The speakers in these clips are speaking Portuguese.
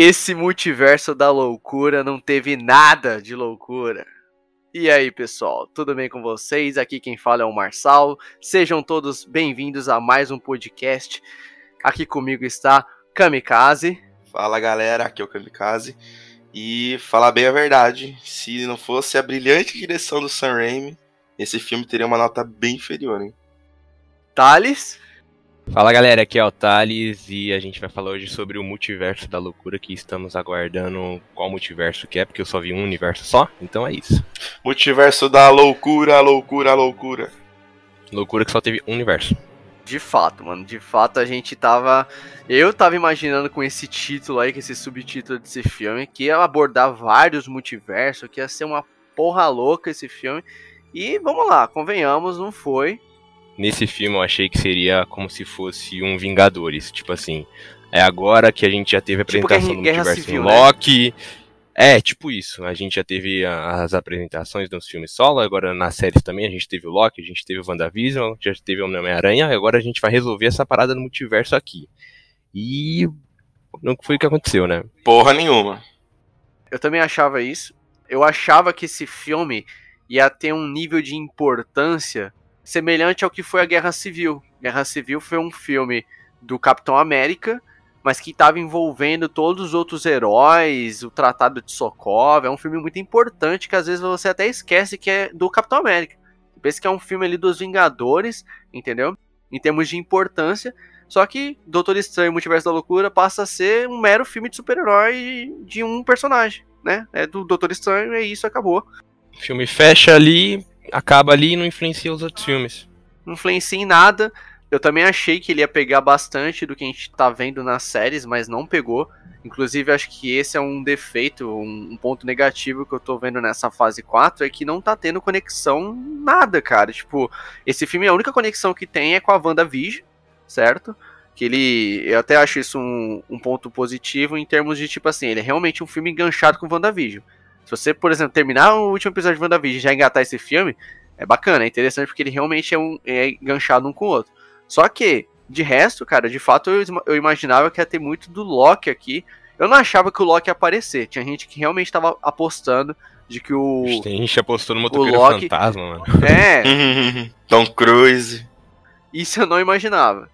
esse multiverso da loucura não teve nada de loucura. E aí, pessoal, tudo bem com vocês? Aqui quem fala é o Marçal. Sejam todos bem-vindos a mais um podcast. Aqui comigo está Kamikaze. Fala galera, aqui é o Kamikaze. E falar bem a verdade, se não fosse a brilhante direção do Sam Raimi, esse filme teria uma nota bem inferior, hein? Thales. Fala galera, aqui é o Thales e a gente vai falar hoje sobre o multiverso da loucura que estamos aguardando qual multiverso que é, porque eu só vi um universo só, então é isso. Multiverso da loucura, loucura, loucura. Loucura que só teve um universo. De fato, mano, de fato a gente tava. Eu tava imaginando com esse título aí, com esse subtítulo desse filme, que ia abordar vários multiversos, que ia ser uma porra louca esse filme. E vamos lá, convenhamos, não foi nesse filme eu achei que seria como se fosse um Vingadores, tipo assim, é agora que a gente já teve a tipo apresentação tipo do multiverso civil, em né? Loki. Né? É, tipo isso. A gente já teve as apresentações dos filmes solo, agora nas séries também a gente teve o Loki, a gente teve o WandaVision, já teve o Homem-Aranha, agora a gente vai resolver essa parada no multiverso aqui. E não foi o que aconteceu, né? Porra nenhuma. Eu também achava isso. Eu achava que esse filme ia ter um nível de importância semelhante ao que foi a Guerra Civil. Guerra Civil foi um filme do Capitão América, mas que estava envolvendo todos os outros heróis, o Tratado de Sokovia. É um filme muito importante que às vezes você até esquece que é do Capitão América. Pensa que é um filme ali dos Vingadores, entendeu? Em termos de importância. Só que Doutor Estranho Multiverso da Loucura passa a ser um mero filme de super-herói de um personagem, né? É do Doutor Estranho e é isso, acabou. O filme fecha ali, acaba ali e não influencia os outros filmes. Não influencia em nada. Eu também achei que ele ia pegar bastante do que a gente tá vendo nas séries, mas não pegou. Inclusive, acho que esse é um defeito, um, ponto negativo que eu tô vendo nessa fase 4, é que não tá tendo conexão nada, cara. Tipo, esse filme, a única conexão que tem é com a WandaVision, certo? Que ele. Eu até acho isso um, um ponto positivo em termos de, tipo assim, ele é realmente um filme enganchado com WandaVision. Se você, por exemplo, terminar o último episódio de WandaVision e já engatar esse filme, é bacana, é interessante porque ele realmente é, um, é enganchado um com o outro. Só que, de resto, cara, de fato eu, eu imaginava que ia ter muito do Loki aqui. Eu não achava que o Loki ia aparecer. Tinha gente que realmente estava apostando de que o. Tem gente apostou no motoqueiro Loki... fantasma, mano. É. Tom Cruise. Isso eu não imaginava.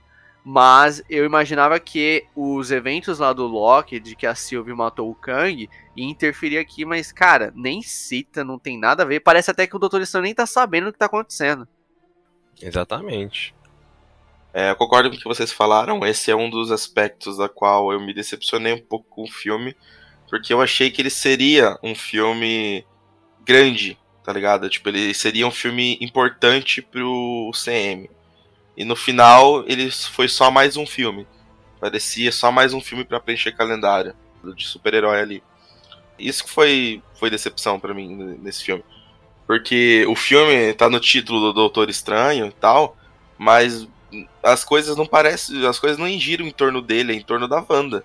Mas eu imaginava que os eventos lá do Loki, de que a Sylvie matou o Kang, ia interferir aqui, mas, cara, nem cita, não tem nada a ver. Parece até que o Doutor Estranho nem tá sabendo o que tá acontecendo. Exatamente. É, eu concordo com o que vocês falaram. Esse é um dos aspectos da qual eu me decepcionei um pouco com o filme. Porque eu achei que ele seria um filme grande, tá ligado? Tipo, ele seria um filme importante pro CM. E no final ele foi só mais um filme. Parecia só mais um filme para preencher calendário de super-herói ali. Isso foi foi decepção para mim nesse filme. Porque o filme tá no título do Doutor Estranho e tal, mas as coisas não parecem, as coisas não giram em torno dele, é em torno da Wanda.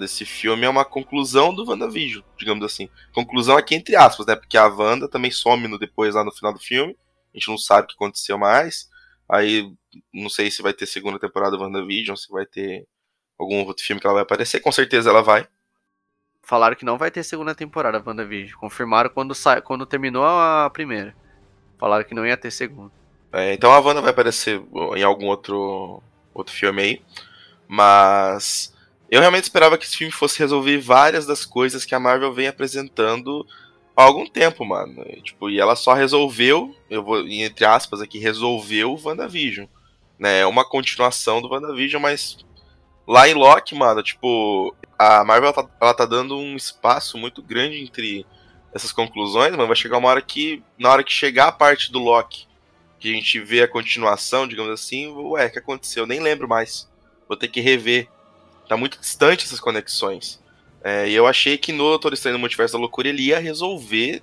Esse filme é uma conclusão do WandaVision, digamos assim. Conclusão aqui entre aspas, né? Porque a Wanda também some no depois lá no final do filme. A gente não sabe o que aconteceu mais. Aí não sei se vai ter segunda temporada do WandaVision, se vai ter algum outro filme que ela vai aparecer. Com certeza ela vai. Falaram que não vai ter segunda temporada WandaVision. Confirmaram quando, sa... quando terminou a primeira. Falaram que não ia ter segunda. É, então a Wanda vai aparecer em algum outro, outro filme aí. Mas eu realmente esperava que esse filme fosse resolver várias das coisas que a Marvel vem apresentando há algum tempo, mano. E, tipo, e ela só resolveu, eu vou, entre aspas aqui, resolveu o WandaVision. Né? É uma continuação do WandaVision, mas lá em Loki, mano, tipo, a Marvel ela tá, ela tá dando um espaço muito grande entre essas conclusões, mano. Vai chegar uma hora que, na hora que chegar a parte do Loki, que a gente vê a continuação, digamos assim, ué, o que aconteceu? Eu nem lembro mais. Vou ter que rever. Tá muito distante essas conexões. É, e eu achei que no Doutor Estranho no Multiverso da Loucura ele ia resolver.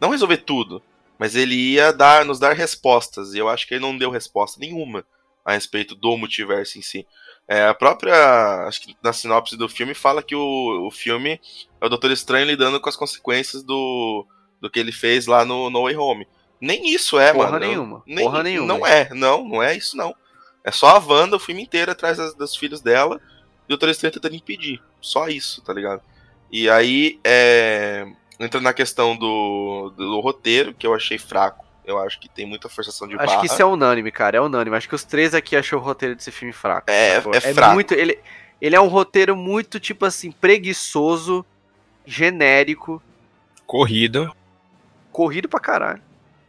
Não resolver tudo, mas ele ia dar, nos dar respostas. E eu acho que ele não deu resposta nenhuma a respeito do multiverso em si. É, a própria. Acho que na sinopse do filme fala que o, o filme é o Doutor Estranho lidando com as consequências do, do que ele fez lá no No Way Home. Nem isso é, Porra mano. Nenhuma. Nem, Porra nenhuma. Não é, não, não é isso não. É só a Wanda o filme inteiro atrás das, dos filhos dela e o Doutor Estranho tentando impedir. Só isso, tá ligado? E aí, é, entra na questão do, do roteiro, que eu achei fraco. Eu acho que tem muita forçação de acho barra. Acho que isso é unânime, cara. É unânime. Acho que os três aqui achou o roteiro desse filme fraco. É, é, é fraco. Muito, ele, ele é um roteiro muito, tipo assim, preguiçoso, genérico. Corrido. Corrido pra caralho.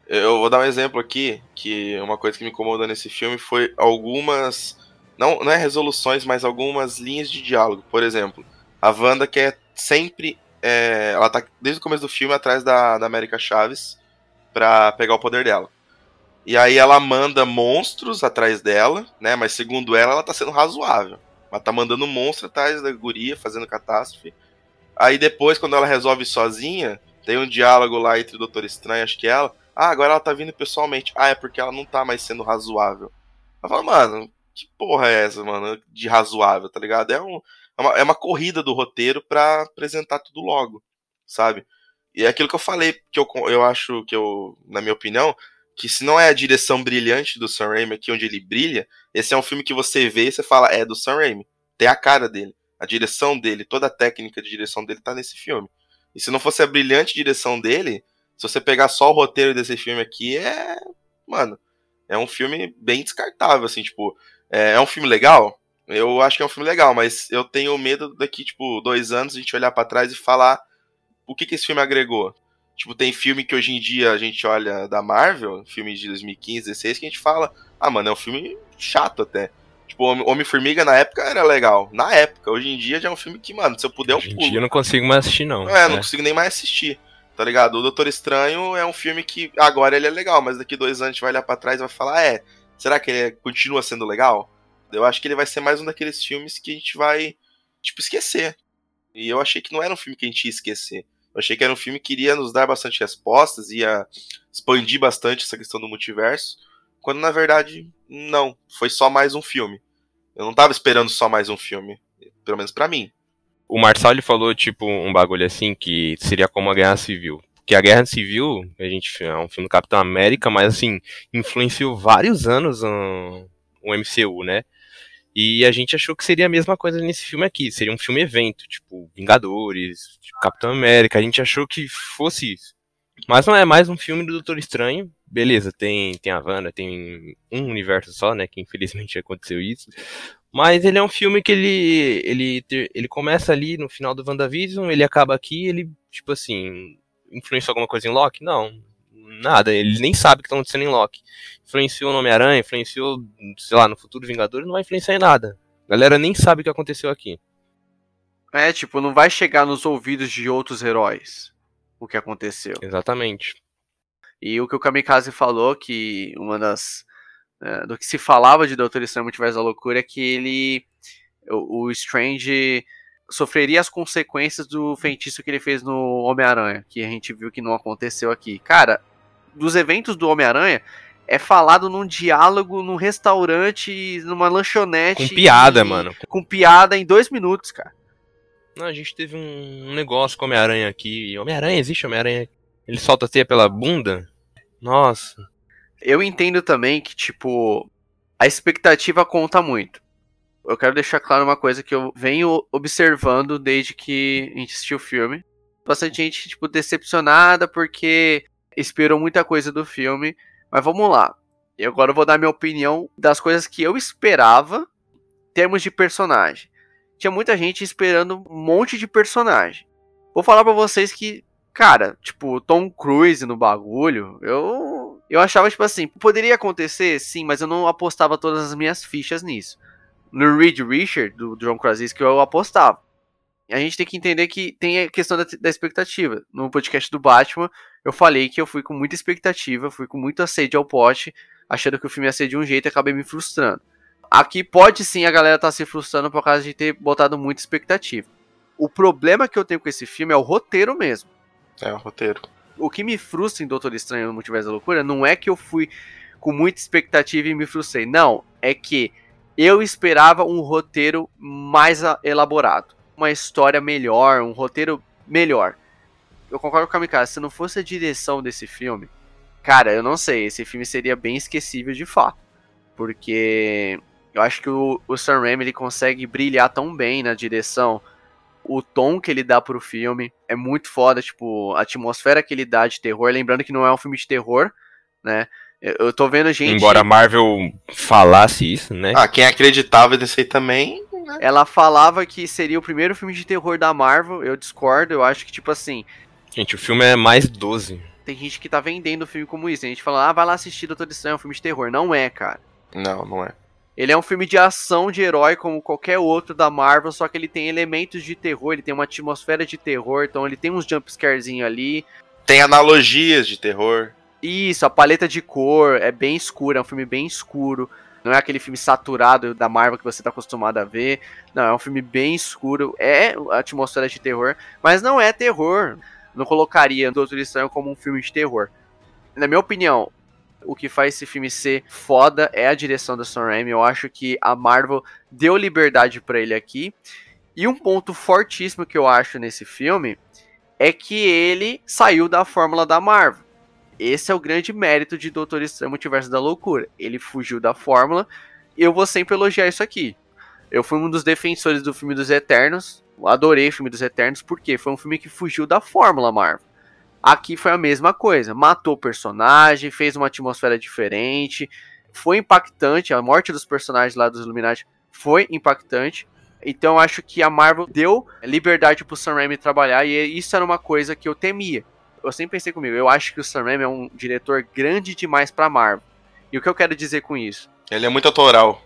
Eu vou dar um exemplo aqui, que uma coisa que me incomodou nesse filme foi algumas. Não, não é resoluções, mas algumas linhas de diálogo. Por exemplo, a Wanda quer sempre. É, ela tá desde o começo do filme atrás da, da América Chaves para pegar o poder dela. E aí ela manda monstros atrás dela, né? Mas segundo ela, ela tá sendo razoável. Ela tá mandando monstro atrás da guria, fazendo catástrofe. Aí depois, quando ela resolve sozinha, tem um diálogo lá entre o Doutor Estranho, acho que ela. Ah, agora ela tá vindo pessoalmente. Ah, é porque ela não tá mais sendo razoável. Ela fala, mano, que porra é essa, mano? De razoável, tá ligado? É, um, é, uma, é uma corrida do roteiro pra apresentar tudo logo, sabe? E é aquilo que eu falei, que eu, eu acho que eu, na minha opinião, que se não é a direção brilhante do Sam Raimi aqui onde ele brilha, esse é um filme que você vê e você fala, é do Sam Raimi. Tem a cara dele, a direção dele, toda a técnica de direção dele tá nesse filme. E se não fosse a brilhante direção dele, se você pegar só o roteiro desse filme aqui, é. Mano, é um filme bem descartável, assim, tipo. É, é um filme legal? Eu acho que é um filme legal, mas eu tenho medo daqui, tipo, dois anos a gente olhar para trás e falar o que, que esse filme agregou? Tipo, tem filme que hoje em dia a gente olha da Marvel, filme de 2015, 16, que a gente fala, ah, mano, é um filme chato até. Tipo, Homem-Formiga na época era legal. Na época, hoje em dia já é um filme que, mano, se eu puder eu pulo. Hoje em dia eu não consigo mais assistir, não. É, é, não consigo nem mais assistir. Tá ligado? O Doutor Estranho é um filme que agora ele é legal, mas daqui dois anos a gente vai olhar pra trás e vai falar, é, será que ele é, continua sendo legal? Eu acho que ele vai ser mais um daqueles filmes que a gente vai, tipo, esquecer. E eu achei que não era um filme que a gente ia esquecer. Eu achei que era um filme que iria nos dar bastante respostas, ia expandir bastante essa questão do multiverso, quando na verdade não, foi só mais um filme. Eu não tava esperando só mais um filme, pelo menos para mim. O Marçal ele falou tipo um bagulho assim que seria como a Guerra Civil. Que a Guerra Civil, a gente é um filme do Capitão América, mas assim, influenciou vários anos um, o MCU, né? E a gente achou que seria a mesma coisa nesse filme aqui. Seria um filme evento, tipo Vingadores, tipo Capitão América. A gente achou que fosse isso. Mas não é mais um filme do Doutor Estranho. Beleza, tem, tem a Wanda, tem um universo só, né? Que infelizmente aconteceu isso. Mas ele é um filme que ele, ele, ele começa ali no final do WandaVision, ele acaba aqui, ele, tipo assim, influenciou alguma coisa em Loki? Não, nada. Ele nem sabe o que está acontecendo em Loki. Influenciou no Homem-Aranha, influenciou, sei lá, no futuro Vingadores, não vai influenciar em nada. A galera nem sabe o que aconteceu aqui. É, tipo, não vai chegar nos ouvidos de outros heróis o que aconteceu. Exatamente. E o que o Kamikaze falou, que uma das. É, do que se falava de Doutor Estranho Multiverso da Loucura é que ele. O, o Strange sofreria as consequências do feitiço que ele fez no Homem-Aranha, que a gente viu que não aconteceu aqui. Cara, dos eventos do Homem-Aranha é falado num diálogo num restaurante, numa lanchonete. Com piada, e, mano. Com piada em dois minutos, cara. Não, a gente teve um negócio com Homem-Aranha aqui. Homem-Aranha, existe Homem-Aranha? Ele solta a teia pela bunda? Nossa. Eu entendo também que, tipo, a expectativa conta muito eu quero deixar claro uma coisa que eu venho observando desde que a gente assistiu o filme. Bastante gente, tipo, decepcionada porque esperou muita coisa do filme. Mas vamos lá. E agora eu vou dar minha opinião das coisas que eu esperava em termos de personagem. Tinha muita gente esperando um monte de personagem. Vou falar para vocês que, cara, tipo, Tom Cruise no bagulho, eu eu achava tipo assim, poderia acontecer, sim, mas eu não apostava todas as minhas fichas nisso no Reed Richard, do John Krasinski, eu apostava. A gente tem que entender que tem a questão da, da, expectativa. No podcast do Batman, eu falei que eu fui com muita expectativa, fui com muita sede ao pote, achando que o filme ia ser de um jeito e acabei me frustrando. Aqui pode sim a galera estar tá se frustrando por causa de ter botado muita expectativa. O problema que eu tenho com esse filme é o roteiro mesmo. É, o roteiro. O que me frustra em Doutor Estranho no Multiverso da Loucura não é que eu fui com muita expectativa e me frustrei. Não, é que eu esperava um roteiro mais elaborado, uma história melhor, um roteiro melhor. Eu concordo com o Kamikaze, se não fosse a direção desse filme, cara, eu não sei, esse filme seria bem esquecível de fato. Porque eu acho que o, o Sam Raimi ele consegue brilhar tão bem na direção o tom que ele dá pro filme é muito foda, tipo, a atmosfera que ele dá de terror, lembrando que não é um filme de terror, né? Eu tô vendo gente. Embora a Marvel falasse isso, né? Ah, quem acreditava desse aí também. Né? Ela falava que seria o primeiro filme de terror da Marvel. Eu discordo, eu acho que, tipo assim. Gente, o filme é mais 12. Tem gente que tá vendendo o filme como isso. A gente fala, ah, vai lá assistir Doutor Estranho, é um filme de terror. Não é, cara. Não, não é. Ele é um filme de ação de herói como qualquer outro da Marvel, só que ele tem elementos de terror, ele tem uma atmosfera de terror, então ele tem uns jumpscarezinho ali. Tem analogias de terror. Isso, a paleta de cor é bem escura, é um filme bem escuro. Não é aquele filme saturado da Marvel que você está acostumado a ver. Não, é um filme bem escuro. É a atmosfera de terror, mas não é terror. Não colocaria Doutor Estranho como um filme de terror. Na minha opinião, o que faz esse filme ser foda é a direção do Sam Raimi. Eu acho que a Marvel deu liberdade para ele aqui. E um ponto fortíssimo que eu acho nesse filme é que ele saiu da fórmula da Marvel. Esse é o grande mérito de Doutor Estranho Multiverso da Loucura. Ele fugiu da fórmula eu vou sempre elogiar isso aqui. Eu fui um dos defensores do filme dos Eternos. Adorei o filme dos Eternos porque foi um filme que fugiu da fórmula Marvel. Aqui foi a mesma coisa. Matou o personagem, fez uma atmosfera diferente. Foi impactante. A morte dos personagens lá dos Illuminati foi impactante. Então acho que a Marvel deu liberdade pro Sam Raimi trabalhar e isso era uma coisa que eu temia. Eu sempre pensei comigo, eu acho que o Sam Raimi é um diretor grande demais pra Marvel. E o que eu quero dizer com isso? Ele é muito autoral.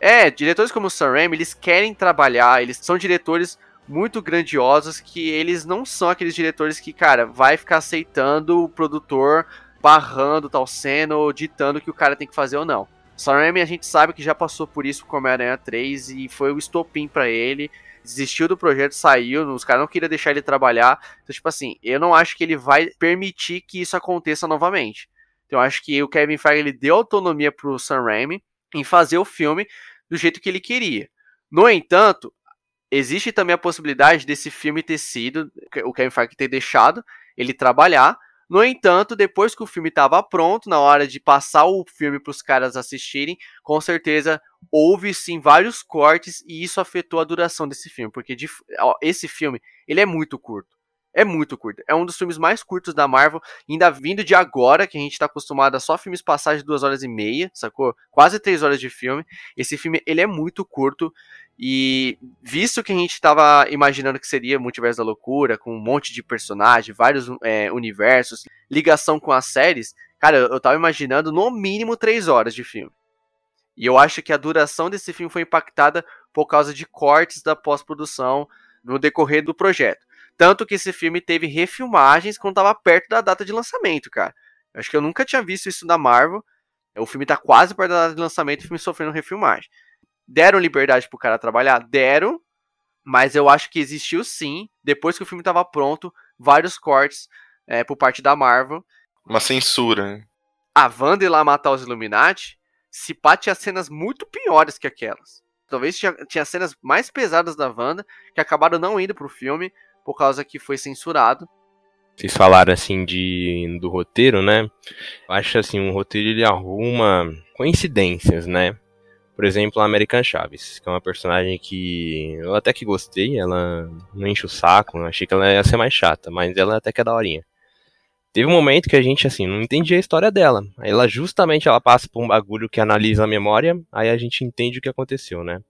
É, diretores como o Sam Raimi, eles querem trabalhar, eles são diretores muito grandiosos que eles não são aqueles diretores que, cara, vai ficar aceitando o produtor barrando tal cena ou ditando o que o cara tem que fazer ou não. Sam Raimi a gente sabe que já passou por isso com Homem-Aranha 3 e foi o estopim para ele. Desistiu do projeto, saiu, os caras não queriam deixar ele trabalhar. Então, tipo assim, eu não acho que ele vai permitir que isso aconteça novamente. Então, eu acho que o Kevin Feige ele deu autonomia pro Sam Raimi em fazer o filme do jeito que ele queria. No entanto, existe também a possibilidade desse filme ter sido, o Kevin Feige ter deixado ele trabalhar. No entanto, depois que o filme estava pronto, na hora de passar o filme para os caras assistirem, com certeza houve sim vários cortes e isso afetou a duração desse filme, porque de, ó, esse filme ele é muito curto. É muito curto. É um dos filmes mais curtos da Marvel, ainda vindo de agora, que a gente tá acostumado a só filmes passagens de duas horas e meia, sacou? Quase três horas de filme. Esse filme, ele é muito curto. E visto que a gente estava imaginando que seria Multiverso da Loucura, com um monte de personagens, vários é, universos, ligação com as séries, cara, eu tava imaginando no mínimo três horas de filme. E eu acho que a duração desse filme foi impactada por causa de cortes da pós-produção no decorrer do projeto. Tanto que esse filme teve refilmagens quando estava perto da data de lançamento, cara. Acho que eu nunca tinha visto isso da Marvel. O filme tá quase perto da data de lançamento e o filme sofrendo refilmagem. Deram liberdade pro cara trabalhar? Deram. Mas eu acho que existiu sim, depois que o filme estava pronto, vários cortes é, por parte da Marvel. Uma censura, né? A Wanda ir lá matar os Illuminati, se pá, tinha cenas muito piores que aquelas. Talvez tinha, tinha cenas mais pesadas da Wanda, que acabaram não indo pro filme, por causa que foi censurado. Vocês falaram assim de do roteiro, né? Acho assim, um roteiro ele arruma coincidências, né? Por exemplo, a American Chaves, que é uma personagem que eu até que gostei, ela não enche o saco, achei que ela ia ser mais chata, mas ela até que é daorinha. Teve um momento que a gente, assim, não entendia a história dela. Ela, justamente, ela passa por um bagulho que analisa a memória, aí a gente entende o que aconteceu, né?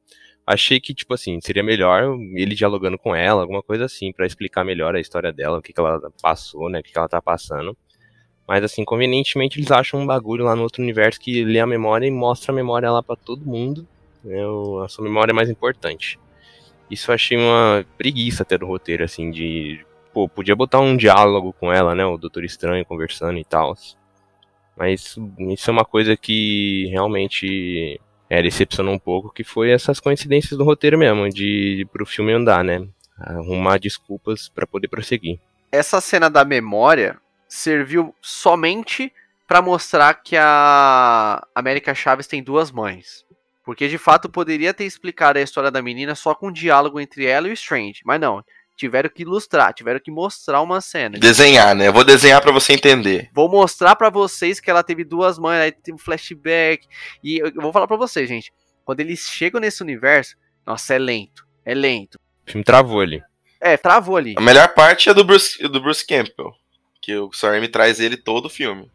Achei que, tipo assim, seria melhor ele dialogando com ela, alguma coisa assim, para explicar melhor a história dela, o que, que ela passou, né, o que, que ela tá passando. Mas assim, convenientemente eles acham um bagulho lá no outro universo que lê a memória e mostra a memória lá para todo mundo. Né? A sua memória é mais importante. Isso eu achei uma preguiça até do roteiro, assim, de. Pô, podia botar um diálogo com ela, né? O Doutor Estranho conversando e tal. Mas isso é uma coisa que realmente é, decepcionou um pouco, que foi essas coincidências do roteiro mesmo, de pro filme andar, né? Arrumar desculpas para poder prosseguir. Essa cena da memória serviu somente para mostrar que a América Chaves tem duas mães. Porque de fato poderia ter explicado a história da menina só com um diálogo entre ela e o Strange, mas não. Tiveram que ilustrar, tiveram que mostrar uma cena. Desenhar, né? Eu vou desenhar para você entender. Vou mostrar para vocês que ela teve duas mães, aí tem um flashback. E eu vou falar para vocês, gente. Quando eles chegam nesse universo, nossa, é lento. É lento. O filme travou ali. É, travou ali. A melhor parte é do Bruce, do Bruce Campbell. Que o Sam Raimi traz ele todo o filme.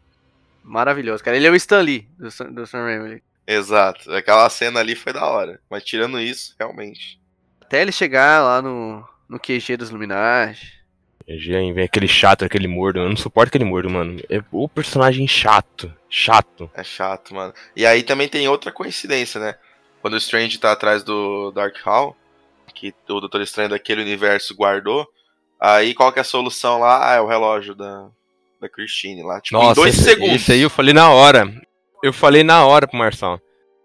Maravilhoso, cara. Ele é o Stan Lee do, do Sam Raimi. Exato. Aquela cena ali foi da hora. Mas tirando isso, realmente. Até ele chegar lá no, no QG dos Luminati. QG vem aquele chato, aquele mordo. Eu não suporto aquele mordo, mano. É o personagem chato. Chato. É chato, mano. E aí também tem outra coincidência, né? Quando o Strange tá atrás do Dark Hall, que o Doutor Estranho daquele universo guardou, aí qual que é a solução lá? Ah, é o relógio da, da Christine lá. Tipo, Nossa, em dois esse, segundos. Isso aí eu falei na hora. Eu falei na hora pro Marçal.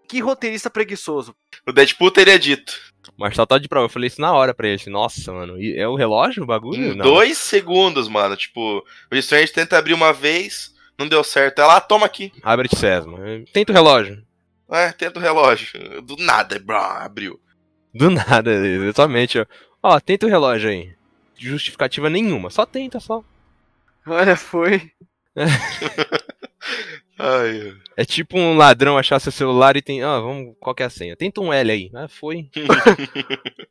Que roteirista preguiçoso. O Deadpool teria dito. O Marçal tá de prova. Eu falei isso na hora pra ele. Nossa, mano. É o relógio o bagulho? Em não. dois segundos, mano. Tipo, o Strange tenta abrir uma vez, não deu certo. Ela, ah, toma aqui. Abre de Sesma. Tenta o relógio. É, tenta o relógio. Do nada, brá, abriu. Do nada, exatamente. Ó, tenta o relógio aí. Justificativa nenhuma. Só tenta, só. Olha, foi. Ai. É tipo um ladrão achar seu celular e tem. Ah, vamos. Qual que é a senha? Tenta um L aí. Ah, foi.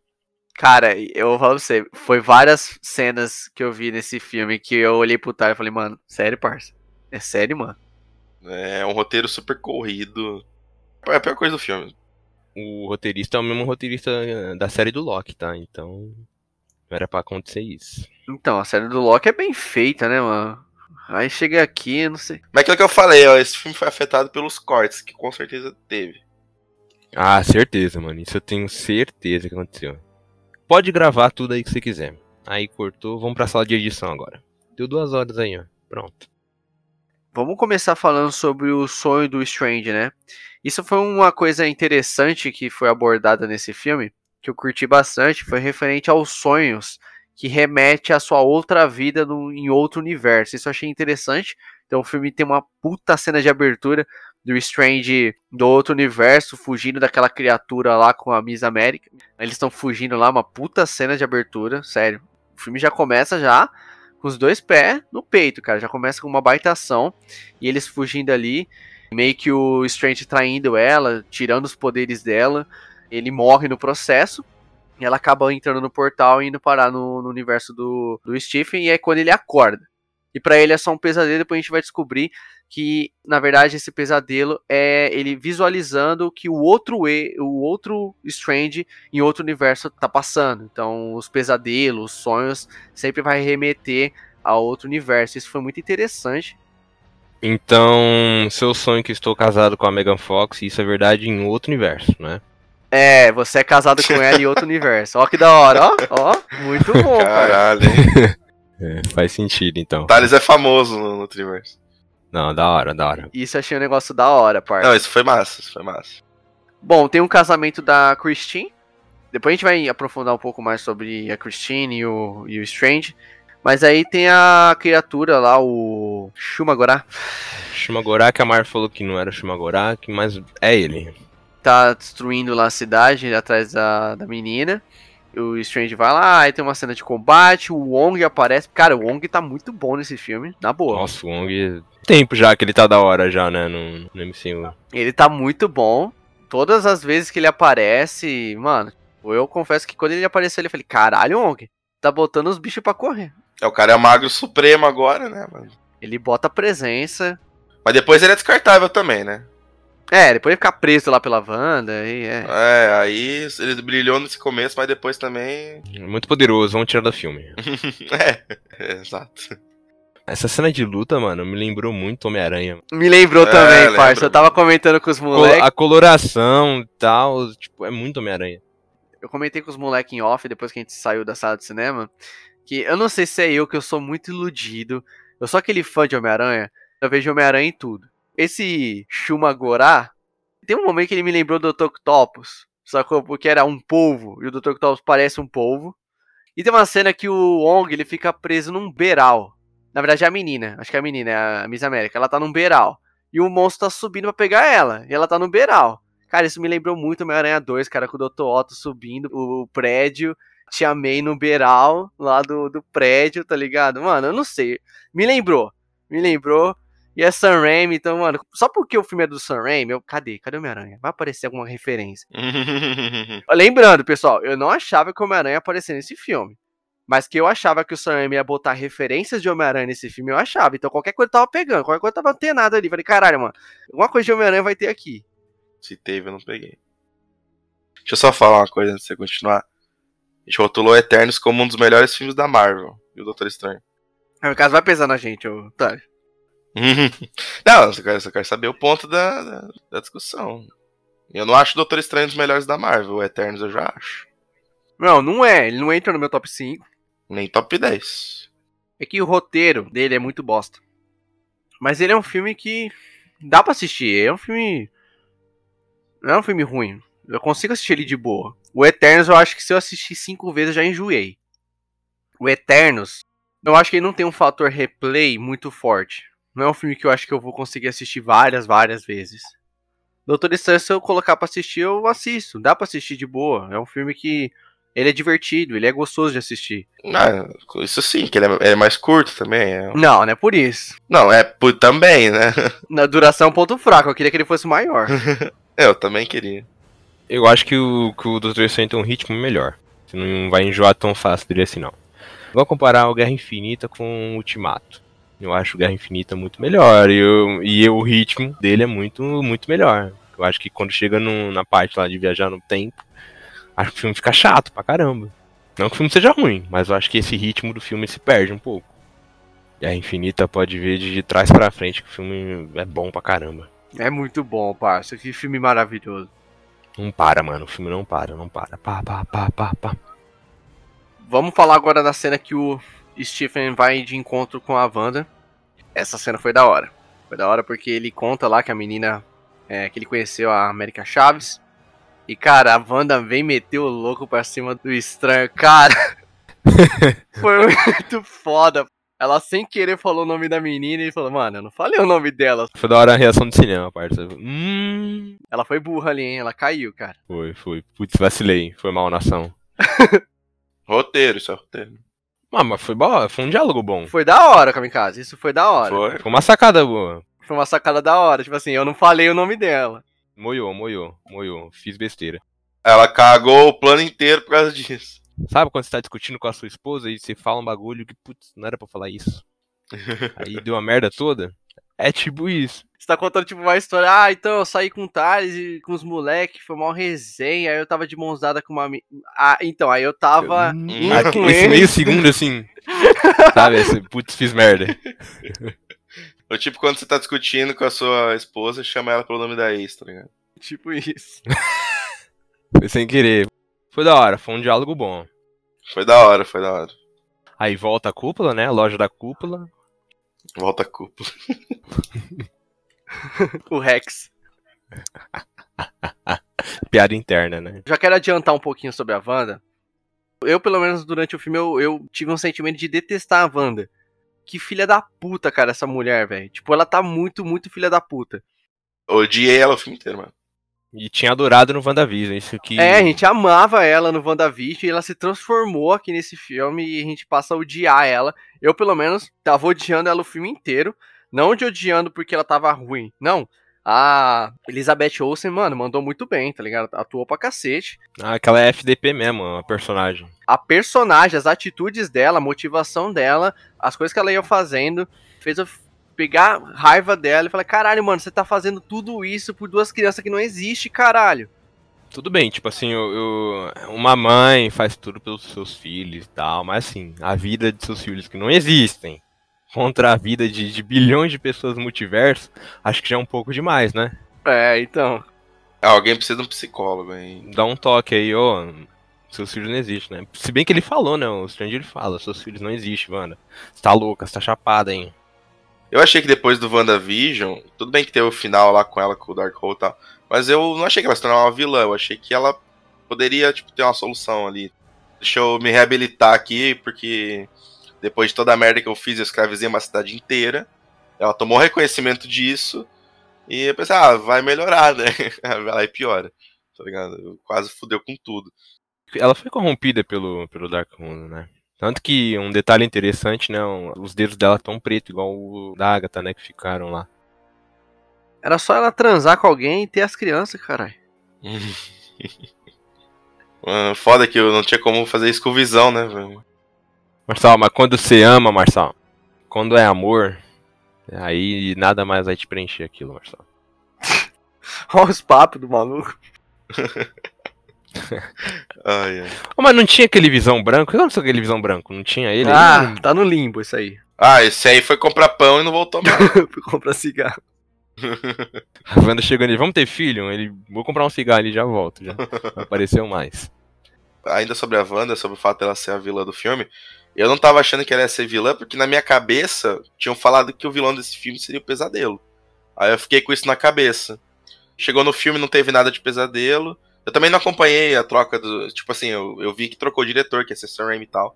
Cara, eu vou falar pra você, foi várias cenas que eu vi nesse filme que eu olhei pro Tyler e falei, mano, sério, parça? É sério, mano? É um roteiro super corrido. É a pior coisa do filme. O roteirista é o mesmo roteirista da série do Loki, tá? Então. Não era pra acontecer isso. Então, a série do Loki é bem feita, né, mano? Aí chega aqui, não sei. Mas aquilo que eu falei, ó, esse filme foi afetado pelos cortes, que com certeza teve. Ah, certeza, mano. Isso eu tenho certeza que aconteceu. Pode gravar tudo aí que você quiser. Aí cortou, vamos pra sala de edição agora. Deu duas horas aí, ó. Pronto. Vamos começar falando sobre o sonho do Strange, né? Isso foi uma coisa interessante que foi abordada nesse filme, que eu curti bastante, foi referente aos sonhos que remete à sua outra vida no, em outro universo. Isso eu achei interessante. Então o filme tem uma puta cena de abertura do Strange do outro universo, fugindo daquela criatura lá com a Miss América. Eles estão fugindo lá, uma puta cena de abertura, sério. O filme já começa já com os dois pés no peito, cara. Já começa com uma baita ação. E eles fugindo ali. Meio que o Strange traindo ela, tirando os poderes dela. Ele morre no processo. Ela acaba entrando no portal e indo parar no, no universo do, do Stephen, e é quando ele acorda. E para ele é só um pesadelo, depois a gente vai descobrir que, na verdade, esse pesadelo é ele visualizando que o outro e, o outro Strange em outro universo tá passando. Então, os pesadelos, os sonhos sempre vai remeter a outro universo. Isso foi muito interessante. Então, seu sonho que estou casado com a Megan Fox, isso é verdade em outro universo, né? É, você é casado com ela em outro universo. Ó que da hora, ó. Ó, muito bom, Caralho, cara. É, faz sentido, então. Thales é famoso no, no universo. Não, da hora, da hora. Isso achei um negócio da hora, parça. Não, isso foi massa, isso foi massa. Bom, tem um casamento da Christine. Depois a gente vai aprofundar um pouco mais sobre a Christine e o, e o Strange. Mas aí tem a criatura lá, o Shumagorá. Shumagorá, que a Mar falou que não era o Shumagorá, mas é ele tá destruindo lá a cidade atrás da, da menina. O Strange vai lá, aí tem uma cena de combate, o Wong aparece. Cara, o Wong tá muito bom nesse filme, na boa. Nossa, o Wong. Tempo já que ele tá da hora já, né, no, no MCU. Ele tá muito bom. Todas as vezes que ele aparece, mano, eu confesso que quando ele apareceu, eu falei, caralho, Wong, tá botando os bichos pra correr. É, o cara é magro supremo agora, né, mano? Ele bota presença. Mas depois ele é descartável também, né? É, depois ele ficar preso lá pela Wanda, aí é. É, aí ele brilhou nesse começo, mas depois também. Muito poderoso, vamos tirar do filme. é, é, exato. Essa cena de luta, mano, me lembrou muito Homem-Aranha. Me lembrou é, também, parça. Eu tava comentando com os moleques. A coloração e tal, tipo, é muito Homem-Aranha. Eu comentei com os moleques em off depois que a gente saiu da sala de cinema. Que eu não sei se é eu que eu sou muito iludido. Eu sou aquele fã de Homem-Aranha. Eu vejo Homem-Aranha em tudo. Esse Shumagorá, tem um momento que ele me lembrou do Dr. Octopus, sacou? Porque era um polvo, e o Dr. Octopus parece um polvo. E tem uma cena que o Ong, ele fica preso num beiral. Na verdade é a menina, acho que é a menina, é a Miss América. Ela tá num beiral. E o monstro tá subindo pra pegar ela, e ela tá no beiral. Cara, isso me lembrou muito Homem-Aranha 2, cara, com o Dr. Otto subindo o prédio, Tia May no beiral, lá do, do prédio, tá ligado? Mano, eu não sei. Me lembrou. Me lembrou. E é Sam Raimi, então, mano, só porque o filme é do Sam Raimi, eu, cadê? Cadê o Homem-Aranha? Vai aparecer alguma referência. Lembrando, pessoal, eu não achava que o Homem-Aranha ia aparecer nesse filme. Mas que eu achava que o Sam Raimi ia botar referências de Homem-Aranha nesse filme, eu achava. Então qualquer coisa eu tava pegando, qualquer coisa tava nada ali. Falei, caralho, mano, alguma coisa de Homem-Aranha vai ter aqui. Se teve, eu não peguei. Deixa eu só falar uma coisa antes de você continuar. A gente rotulou Eternos como um dos melhores filmes da Marvel. E o Doutor Estranho. No caso, vai pesar na gente, Otário. não, eu só, quero, eu só quero saber o ponto da, da, da, discussão. Eu não acho o Doutor Estranho dos melhores da Marvel. O Eternos eu já acho. Não, não é. Ele não entra no meu top 5. Nem top 10. É que o roteiro dele é muito bosta. Mas ele é um filme que dá para assistir. É um filme. Não é um filme ruim. Eu consigo assistir ele de boa. O Eternos eu acho que se eu assistir cinco vezes eu já enjoei. O Eternos, eu acho que ele não tem um fator replay muito forte. Não é um filme que eu acho que eu vou conseguir assistir várias, várias vezes. Doutor Estranho, se eu colocar pra assistir, eu assisto. Dá pra assistir de boa. É um filme que ele é divertido, ele é gostoso de assistir. Ah, isso sim, que ele é, é mais curto também. É... Não, não é por isso. Não, é por também, né? Na duração é um ponto fraco, eu queria que ele fosse maior. eu também queria. Eu acho que o, que o Doutor Estranho tem um ritmo melhor. Você não vai enjoar tão fácil dele assim, não. Vou comparar o Guerra Infinita com o Ultimato. Eu acho o Guerra Infinita muito melhor. E, eu, e o ritmo dele é muito, muito melhor. Eu acho que quando chega no, na parte lá de viajar no tempo, acho que o filme fica chato pra caramba. Não que o filme seja ruim, mas eu acho que esse ritmo do filme se perde um pouco. E a Infinita pode ver de, de trás para frente que o filme é bom pra caramba. É muito bom, parça. Que filme maravilhoso. Não para, mano. O filme não para, não para. Pá, pá, pá, pá, pá. Vamos falar agora da cena que o Stephen vai de encontro com a Wanda. Essa cena foi da hora. Foi da hora porque ele conta lá que a menina é, que ele conheceu, a América Chaves, e, cara, a Wanda vem meter o louco pra cima do estranho. Cara, foi muito foda. Ela sem querer falou o nome da menina e falou, mano, eu não falei o nome dela. Foi da hora a reação do cinema, parça. Hum... Ela foi burra ali, hein? Ela caiu, cara. Foi, foi. Putz, vacilei. Foi mal na ação. roteiro, isso é roteiro. Ah, mas foi bom, foi um diálogo bom. Foi da hora, Kamikaze. Isso foi da hora. Foi, foi uma sacada boa. Foi uma sacada da hora. Tipo assim, eu não falei o nome dela. Moiou, moiou, moiou. Fiz besteira. Ela cagou o plano inteiro por causa disso. Sabe quando você tá discutindo com a sua esposa e você fala um bagulho que, putz, não era pra falar isso. Aí deu a merda toda? É tipo isso. Você tá contando tipo uma história, ah, então eu saí com o Thales e com os moleques, foi mal resenha, aí eu tava de mãos dadas com uma. Ah, então, aí eu tava. Hum, com esse meio segundo assim. sabe, esse, putz, fiz merda. O tipo quando você tá discutindo com a sua esposa, chama ela pelo nome da ex, tá ligado? Tipo isso. foi sem querer. Foi da hora, foi um diálogo bom. Foi da hora, foi da hora. Aí volta a cúpula, né? Loja da cúpula. Volta a cúpula. o Rex. Piada interna, né? Já quero adiantar um pouquinho sobre a Wanda. Eu, pelo menos durante o filme, eu, eu tive um sentimento de detestar a Wanda que filha da puta, cara, essa mulher, velho. Tipo, ela tá muito, muito filha da puta. Odiei ela o filme inteiro, mano. E tinha adorado no WandaVision, isso que. É, a gente amava ela no WandaVision e ela se transformou aqui nesse filme e a gente passa a odiar ela. Eu, pelo menos, tava odiando ela o filme inteiro. Não de odiando porque ela tava ruim. Não a Elizabeth Olsen, mano, mandou muito bem, tá ligado? Atuou pra cacete. Ah, aquela é FDP mesmo, a personagem. A personagem, as atitudes dela, a motivação dela, as coisas que ela ia fazendo, fez eu pegar raiva dela e falar: caralho, mano, você tá fazendo tudo isso por duas crianças que não existe, caralho. Tudo bem, tipo assim, eu, eu, uma mãe faz tudo pelos seus filhos e tal, mas assim, a vida de seus filhos que não existem contra a vida de, de bilhões de pessoas no multiverso, acho que já é um pouco demais, né? É, então. Ah, alguém precisa de um psicólogo aí. Dá um toque aí, ô. Seus filhos não existem, né? Se bem que ele falou, né? O Stranger ele fala, seus filhos não existem, Wanda. Você tá louca, você tá chapada, hein? Eu achei que depois do WandaVision, tudo bem que teve o final lá com ela, com o Darkhold e tal, mas eu não achei que ela se tornasse uma vilã, eu achei que ela poderia, tipo, ter uma solução ali. Deixa eu me reabilitar aqui, porque depois de toda a merda que eu fiz, eu escravizei uma cidade inteira. Ela tomou reconhecimento disso. E eu pensei, ah, vai melhorar, né? vai lá e piora. Tá ligado? Quase fudeu com tudo. Ela foi corrompida pelo, pelo Darkmoon, né? Tanto que um detalhe interessante, né? Os dedos dela estão pretos, igual o da Agatha, né? Que ficaram lá. Era só ela transar com alguém e ter as crianças, caralho. Foda que eu não tinha como fazer isso com visão, né, velho? Marçal, mas quando você ama, Marçal, quando é amor, aí nada mais vai te preencher aquilo, Marçal. Olha os papos do maluco. ai, ai. Oh, mas não tinha aquele visão branco? O que aconteceu com aquele visão branco? Não tinha ele? Ah, aí? tá no limbo isso aí. Ah, esse aí foi comprar pão e não voltou mais. foi comprar cigarro. A Wanda chegou nele, vamos ter filho? Ele, vou comprar um cigarro e já volto. Já não apareceu mais. Ainda sobre a Wanda, sobre o fato dela ser a vilã do filme, eu não tava achando que ela ia ser vilã, porque na minha cabeça tinham falado que o vilão desse filme seria o pesadelo. Aí eu fiquei com isso na cabeça. Chegou no filme, não teve nada de pesadelo. Eu também não acompanhei a troca do. Tipo assim, eu, eu vi que trocou o diretor, que é Sam Raimi e tal.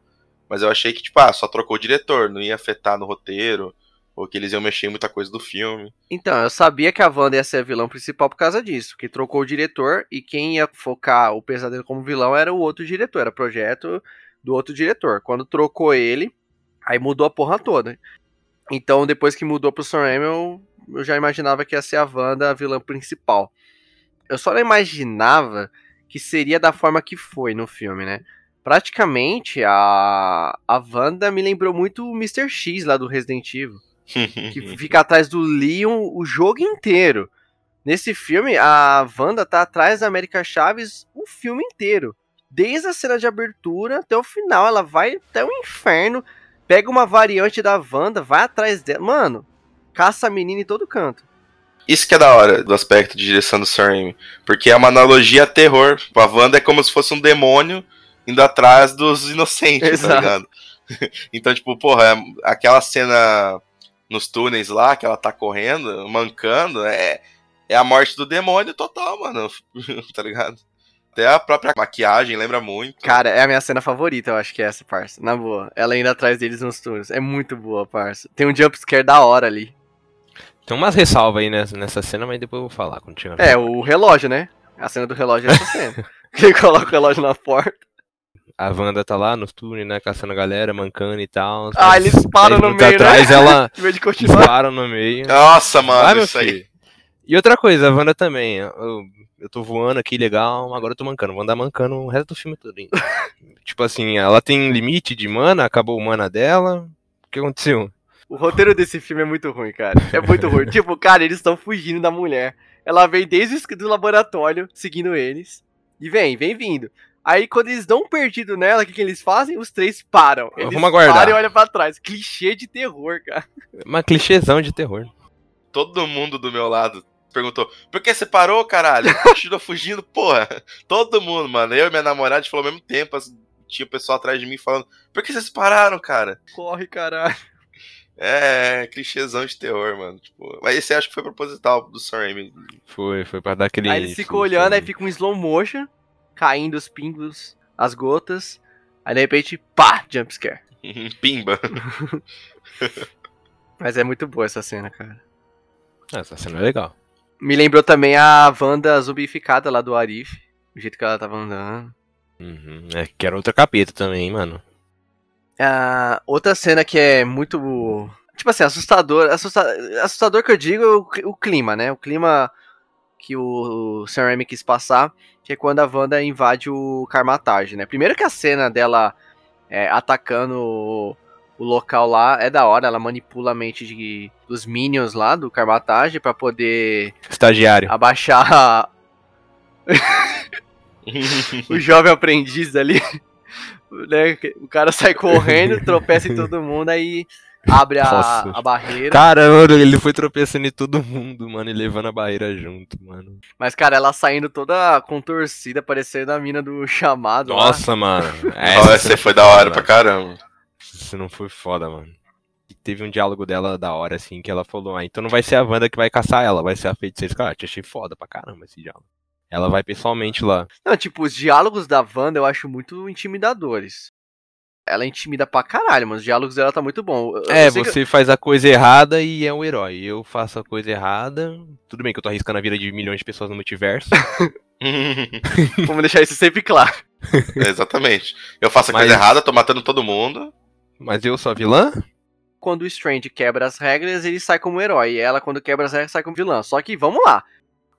Mas eu achei que, tipo, ah, só trocou o diretor, não ia afetar no roteiro ou que eles iam mexer em muita coisa do filme. Então, eu sabia que a Wanda ia ser a vilã principal por causa disso, que trocou o diretor e quem ia focar o pesadelo como vilão era o outro diretor, era projeto do outro diretor. Quando trocou ele, aí mudou a porra toda. Então, depois que mudou pro Sam Raimi, eu, eu já imaginava que ia ser a Wanda a vilã principal. Eu só não imaginava que seria da forma que foi no filme, né? Praticamente, a, a Wanda me lembrou muito o Mr. X lá do Resident Evil que fica atrás do Leon o jogo inteiro. Nesse filme, a Wanda tá atrás da América Chaves o filme inteiro. Desde a cena de abertura até o final. Ela vai até o inferno, pega uma variante da Wanda, vai atrás dela. Mano, caça a menina em todo canto. Isso que é da hora do aspecto de direção do Sam Porque é uma analogia a terror. A Wanda é como se fosse um demônio indo atrás dos inocentes, tá Exato. tá ligado? então, tipo, porra, é aquela cena nos túneis lá, que ela tá correndo, mancando, é, é a morte do demônio total, mano. tá ligado? Até a própria maquiagem lembra muito. Cara, é a minha cena favorita, eu acho que é essa, parça. Na boa. Ela indo atrás deles nos túneis. É muito boa, parça. Tem um jumpscare da hora ali. Tem umas ressalvas aí nessa, nessa cena, mas depois eu vou falar quando tiver. É, o relógio, né? A cena do relógio é essa cena. ele coloca o relógio na porta a Wanda tá lá nos túneis, né, caçando a galera, mancando e tal. Ah, eles param no meio, atrás, né? ela eles param no meio. Nossa, mano, isso aí. E outra coisa, a Wanda também, eu, eu tô voando aqui legal, agora eu tô mancando, vou andar mancando o resto do filme todo. tipo assim, ela tem limite de mana, acabou o mana dela, o que aconteceu? O roteiro desse filme é muito ruim, cara. É muito ruim. tipo, cara, eles estão fugindo da mulher. Ela vem desde o laboratório, seguindo eles. E vem, vem vindo. Aí quando eles dão um perdido nela, o que, que eles fazem? Os três param. Eles Vamos aguardar. param e olham pra trás. Clichê de terror, cara. Uma clichêzão de terror. Todo mundo do meu lado perguntou: por que você parou, caralho? Continua fugindo, porra. Todo mundo, mano. Eu e minha namorada, a gente falou ao mesmo tempo. Tinha o pessoal atrás de mim falando: por que vocês pararam, cara? Corre, caralho. É, clichêzão de terror, mano. Tipo, mas esse acho que foi proposital do Sam Raimi. Foi, foi pra dar aquele. Aí ele ficam olhando, aí fica um slow motion caindo os pingos, as gotas. Aí de repente, pá, jumpscare. Pimba. Mas é muito boa essa cena, cara. Essa cena é legal. Me lembrou também a Wanda zumbificada lá do Arif. O jeito que ela tava andando. Uhum. É, que era outra capeta também, mano. Ah, outra cena que é muito. Tipo assim, assustador. Assustador, assustador que eu digo é o, o clima, né? O clima que o Sam Raimi quis passar, que é quando a Wanda invade o Carmatage, né? Primeiro que a cena dela é, atacando o, o, local lá é da hora, ela manipula a mente de, dos minions lá do Carmatage para poder... Estagiário. Abaixar o jovem aprendiz ali. Né? O cara sai correndo, tropeça em todo mundo, aí abre a, a barreira. Cara, ele foi tropeçando em todo mundo, mano, e levando a barreira junto, mano. Mas, cara, ela saindo toda contorcida, parecendo a mina do chamado. Nossa, lá. mano. Essa, essa foi da hora pra caramba. Isso não foi foda, mano. E teve um diálogo dela da hora, assim, que ela falou: Ah, então não vai ser a Wanda que vai caçar ela, vai ser a feiticeira. Cara, eu achei foda pra caramba esse diálogo. Ela vai pessoalmente lá. Não, tipo, os diálogos da Wanda eu acho muito intimidadores ela intimida pra caralho, mas os diálogos dela tá muito bom. Eu é, você que... faz a coisa errada e é um herói. Eu faço a coisa errada. Tudo bem que eu tô arriscando a vida de milhões de pessoas no multiverso. Vamos deixar isso sempre claro. É, exatamente. Eu faço a Mas... coisa errada, tô matando todo mundo. Mas eu sou a vilã? Quando o Strange quebra as regras, ele sai como herói. E ela, quando quebra as regras, sai como vilã. Só que, vamos lá.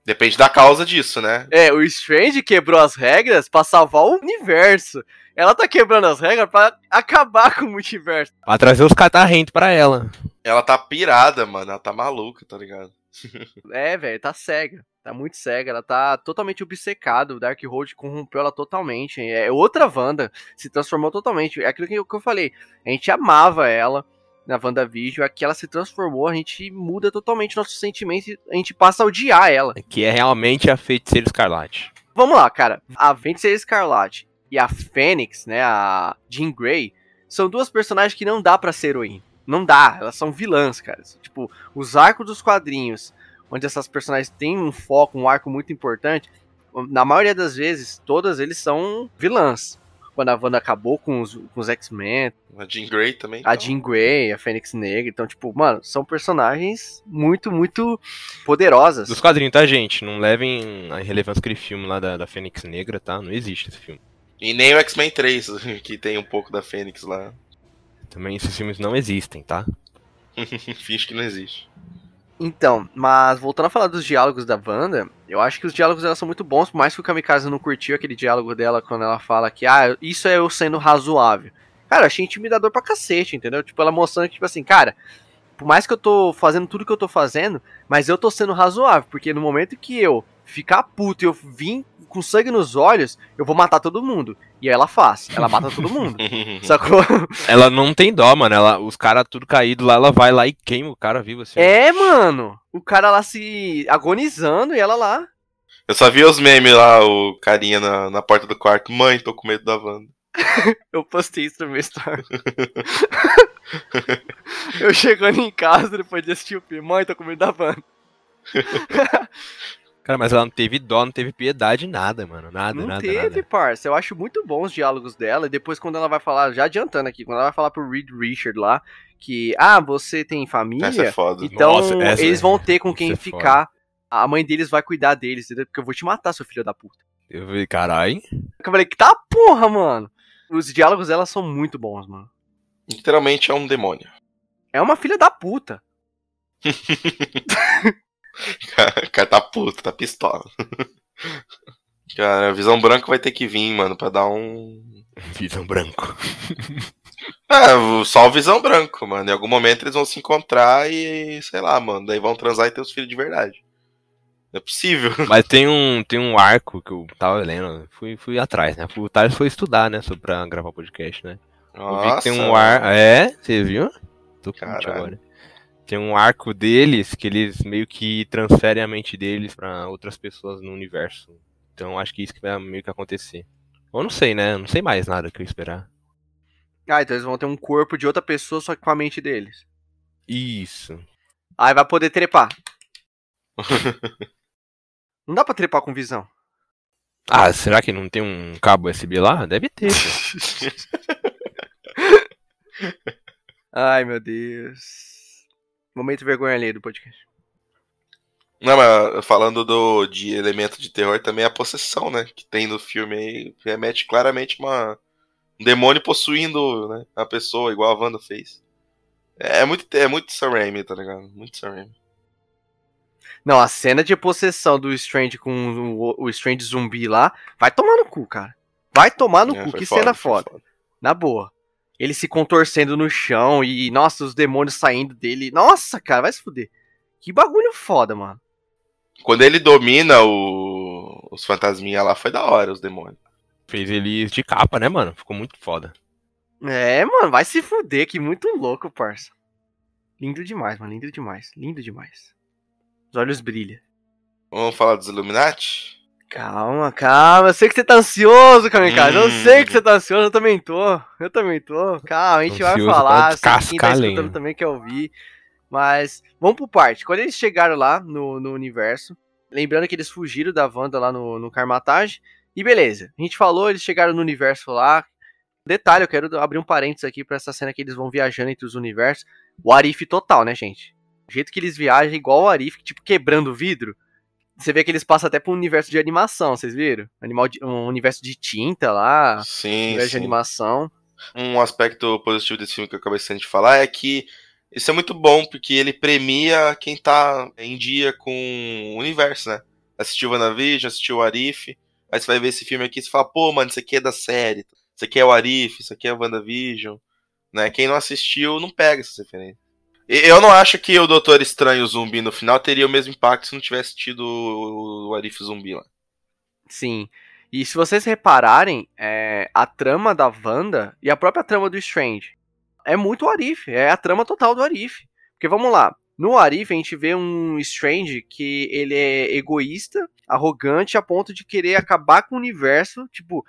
Depende da causa disso, né? É, o Strange quebrou as regras para salvar o universo. Ela tá quebrando as regras para acabar com o multiverso. Pra trazer os catarrentos pra ela. Ela tá pirada, mano. Ela tá maluca, tá ligado? é, velho, tá cega. Tá muito cega. Ela tá totalmente obcecada. O Darkhold corrompeu ela totalmente. É outra Wanda. Se transformou totalmente. É aquilo que eu, que eu falei. A gente amava ela na WandaVision, aqui ela se transformou, a gente muda totalmente nosso sentimento, a gente passa a odiar ela. Que é realmente a Feiticeira Escarlate. Vamos lá, cara. A Feiticeira Escarlate e a Fênix, né, a Jean Grey, são duas personagens que não dá para ser heroína. Não dá, elas são vilãs, cara. Tipo, os arcos dos quadrinhos, onde essas personagens têm um foco, um arco muito importante, na maioria das vezes, todas eles são vilãs quando a Wanda acabou com os, com os X-Men. A Jean Grey também. A então. Jean Grey, a Fênix Negra. Então, tipo, mano, são personagens muito, muito poderosas. Dos quadrinhos, tá, gente? Não levem a relevância aquele filme lá da, da Fênix Negra, tá? Não existe esse filme. E nem o X-Men 3, que tem um pouco da Fênix lá. Também esses filmes não existem, tá? Finge que não existe. Então, mas voltando a falar dos diálogos da Wanda, eu acho que os diálogos dela são muito bons, por mais que o Kamikaze não curtiu aquele diálogo dela quando ela fala que, ah, isso é eu sendo razoável. Cara, achei intimidador pra cacete, entendeu? Tipo, ela mostrando que, tipo assim, cara, por mais que eu tô fazendo tudo que eu tô fazendo, mas eu tô sendo razoável, porque no momento que eu ficar puto e eu vim com sangue nos olhos, eu vou matar todo mundo. E aí ela faz, ela mata todo mundo. sacou? Ela não tem dó, mano. Ela, os caras tudo caído lá, ela vai lá e queima o cara vivo assim. É, mano. O cara lá se agonizando e ela lá. Eu só vi os memes lá, o carinha na, na porta do quarto. Mãe, tô com medo da Wanda. eu postei isso no meu story. eu chegando em casa depois de assistir o filme. Mãe, tô com medo da Wanda. Cara, mas ela não teve dó, não teve piedade, nada, mano. Nada, não nada. Não teve, nada. parça. Eu acho muito bons os diálogos dela. E depois, quando ela vai falar, já adiantando aqui, quando ela vai falar pro Reed Richard lá, que, ah, você tem família. Essa é foda. Então Nossa, eles vão ter com quem é ficar. Foda. A mãe deles vai cuidar deles, entendeu? Porque eu vou te matar, seu filho da puta. Eu falei, carai. Eu falei, que tá porra, mano. Os diálogos dela são muito bons, mano. Literalmente é um demônio. É uma filha da puta. O cara tá puto, tá pistola. Cara, visão branca vai ter que vir, mano, pra dar um. Visão branco. É, só o visão branco, mano. Em algum momento eles vão se encontrar e, sei lá, mano, daí vão transar e ter os filhos de verdade. Não é possível. Mas tem um, tem um arco que eu tava lendo, fui, fui atrás, né? O Thales foi estudar, né, sobre pra gravar podcast, né? Nossa. Eu vi que tem um ar. É, você viu? Tô com agora. Tem um arco deles que eles meio que transferem a mente deles para outras pessoas no universo. Então acho que isso que vai meio que acontecer. Ou não sei, né? Não sei mais nada que eu esperar. Ah, então eles vão ter um corpo de outra pessoa só que com a mente deles. Isso. Aí vai poder trepar. não dá pra trepar com visão. Ah, será que não tem um cabo USB lá? Deve ter. Ai, meu Deus. Momento vergonha ali do podcast. Não, mas falando do, de elemento de terror, também a possessão, né? Que tem no filme aí, remete claramente uma, um demônio possuindo né, a pessoa, igual a Wanda fez. É, é muito, é muito Sam Raimi, tá ligado? Muito Sam Raimi. Não, a cena de possessão do Strange com o, o Strange zumbi lá, vai tomar no cu, cara. Vai tomar no é, cu, que foda, cena foda. foda. Na boa ele se contorcendo no chão e, nossa, os demônios saindo dele. Nossa, cara, vai se fuder. Que bagulho foda, mano. Quando ele domina o... os fantasminha lá, foi da hora, os demônios. Fez eles de capa, né, mano? Ficou muito foda. É, mano, vai se fuder, que muito louco, parça. Lindo demais, mano, lindo demais. Lindo demais. Os olhos brilham. Vamos falar dos Illuminati? Calma, calma. Eu sei que você tá ansioso, Kamikaze. Hum. Eu sei que você tá ansioso, eu também tô. Eu também tô. Calma, a gente ansioso vai falar. Sei quem tá escutando também quer ouvir. Mas vamos pro parte. Quando eles chegaram lá no, no universo, lembrando que eles fugiram da Wanda lá no, no Carmatage. E beleza, a gente falou, eles chegaram no universo lá. Detalhe, eu quero abrir um parênteses aqui pra essa cena que eles vão viajando entre os universos. O Arif total, né, gente? O jeito que eles viajam é igual o Arif, tipo, quebrando vidro. Você vê que eles passam até para um universo de animação, vocês viram? Animal de, um universo de tinta lá. Sim. Universo sim. de animação. Um aspecto positivo desse filme que eu acabei de falar é que isso é muito bom, porque ele premia quem tá em dia com o universo, né? Assistiu WandaVision, assistiu o Arif. Aí você vai ver esse filme aqui e você fala, pô, mano, isso aqui é da série. Isso aqui é o Arif, isso aqui é o WandaVision. Né? Quem não assistiu não pega essas referências. Eu não acho que o Doutor Estranho Zumbi no final teria o mesmo impacto se não tivesse tido o Arif Zumbi lá. Sim. E se vocês repararem, é, a trama da Wanda e a própria trama do Strange é muito o Arif, é a trama total do Arif. Porque vamos lá, no Arif a gente vê um Strange que ele é egoísta, arrogante a ponto de querer acabar com o universo, tipo,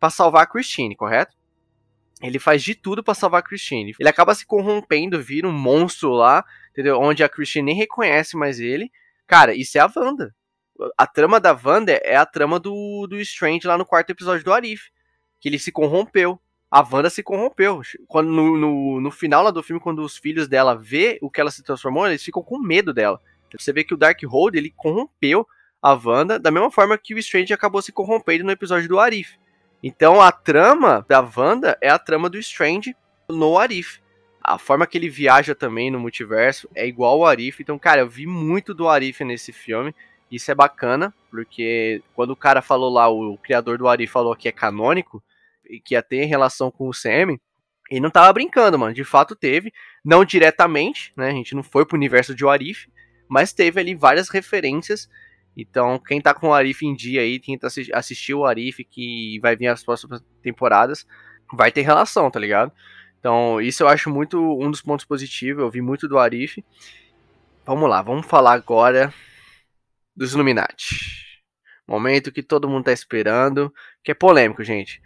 para salvar a Christine, correto? Ele faz de tudo para salvar a Christine. Ele acaba se corrompendo, vira um monstro lá, entendeu? Onde a Christine nem reconhece mais ele. Cara, isso é a Wanda. A trama da Wanda é a trama do, do Strange lá no quarto episódio do Arif. Que ele se corrompeu. A Wanda se corrompeu. Quando, no, no, no final lá do filme, quando os filhos dela vê o que ela se transformou, eles ficam com medo dela. Você vê que o Darkhold, ele corrompeu a Wanda da mesma forma que o Strange acabou se corrompendo no episódio do Arif. Então a trama da Wanda é a trama do Strange no Arif. A forma que ele viaja também no multiverso é igual ao Arif. Então, cara, eu vi muito do Arif nesse filme. Isso é bacana, porque quando o cara falou lá, o criador do Arif falou que é canônico, e que ia ter relação com o CM, ele não tava brincando, mano. De fato teve, não diretamente, né? A gente não foi pro universo de Arif, mas teve ali várias referências então, quem tá com o Arif em dia aí, quem tá assistiu o Arif, que vai vir as próximas temporadas, vai ter relação, tá ligado? Então, isso eu acho muito um dos pontos positivos. Eu vi muito do Arif. Vamos lá, vamos falar agora dos Illuminati. Momento que todo mundo tá esperando, que é polêmico, gente.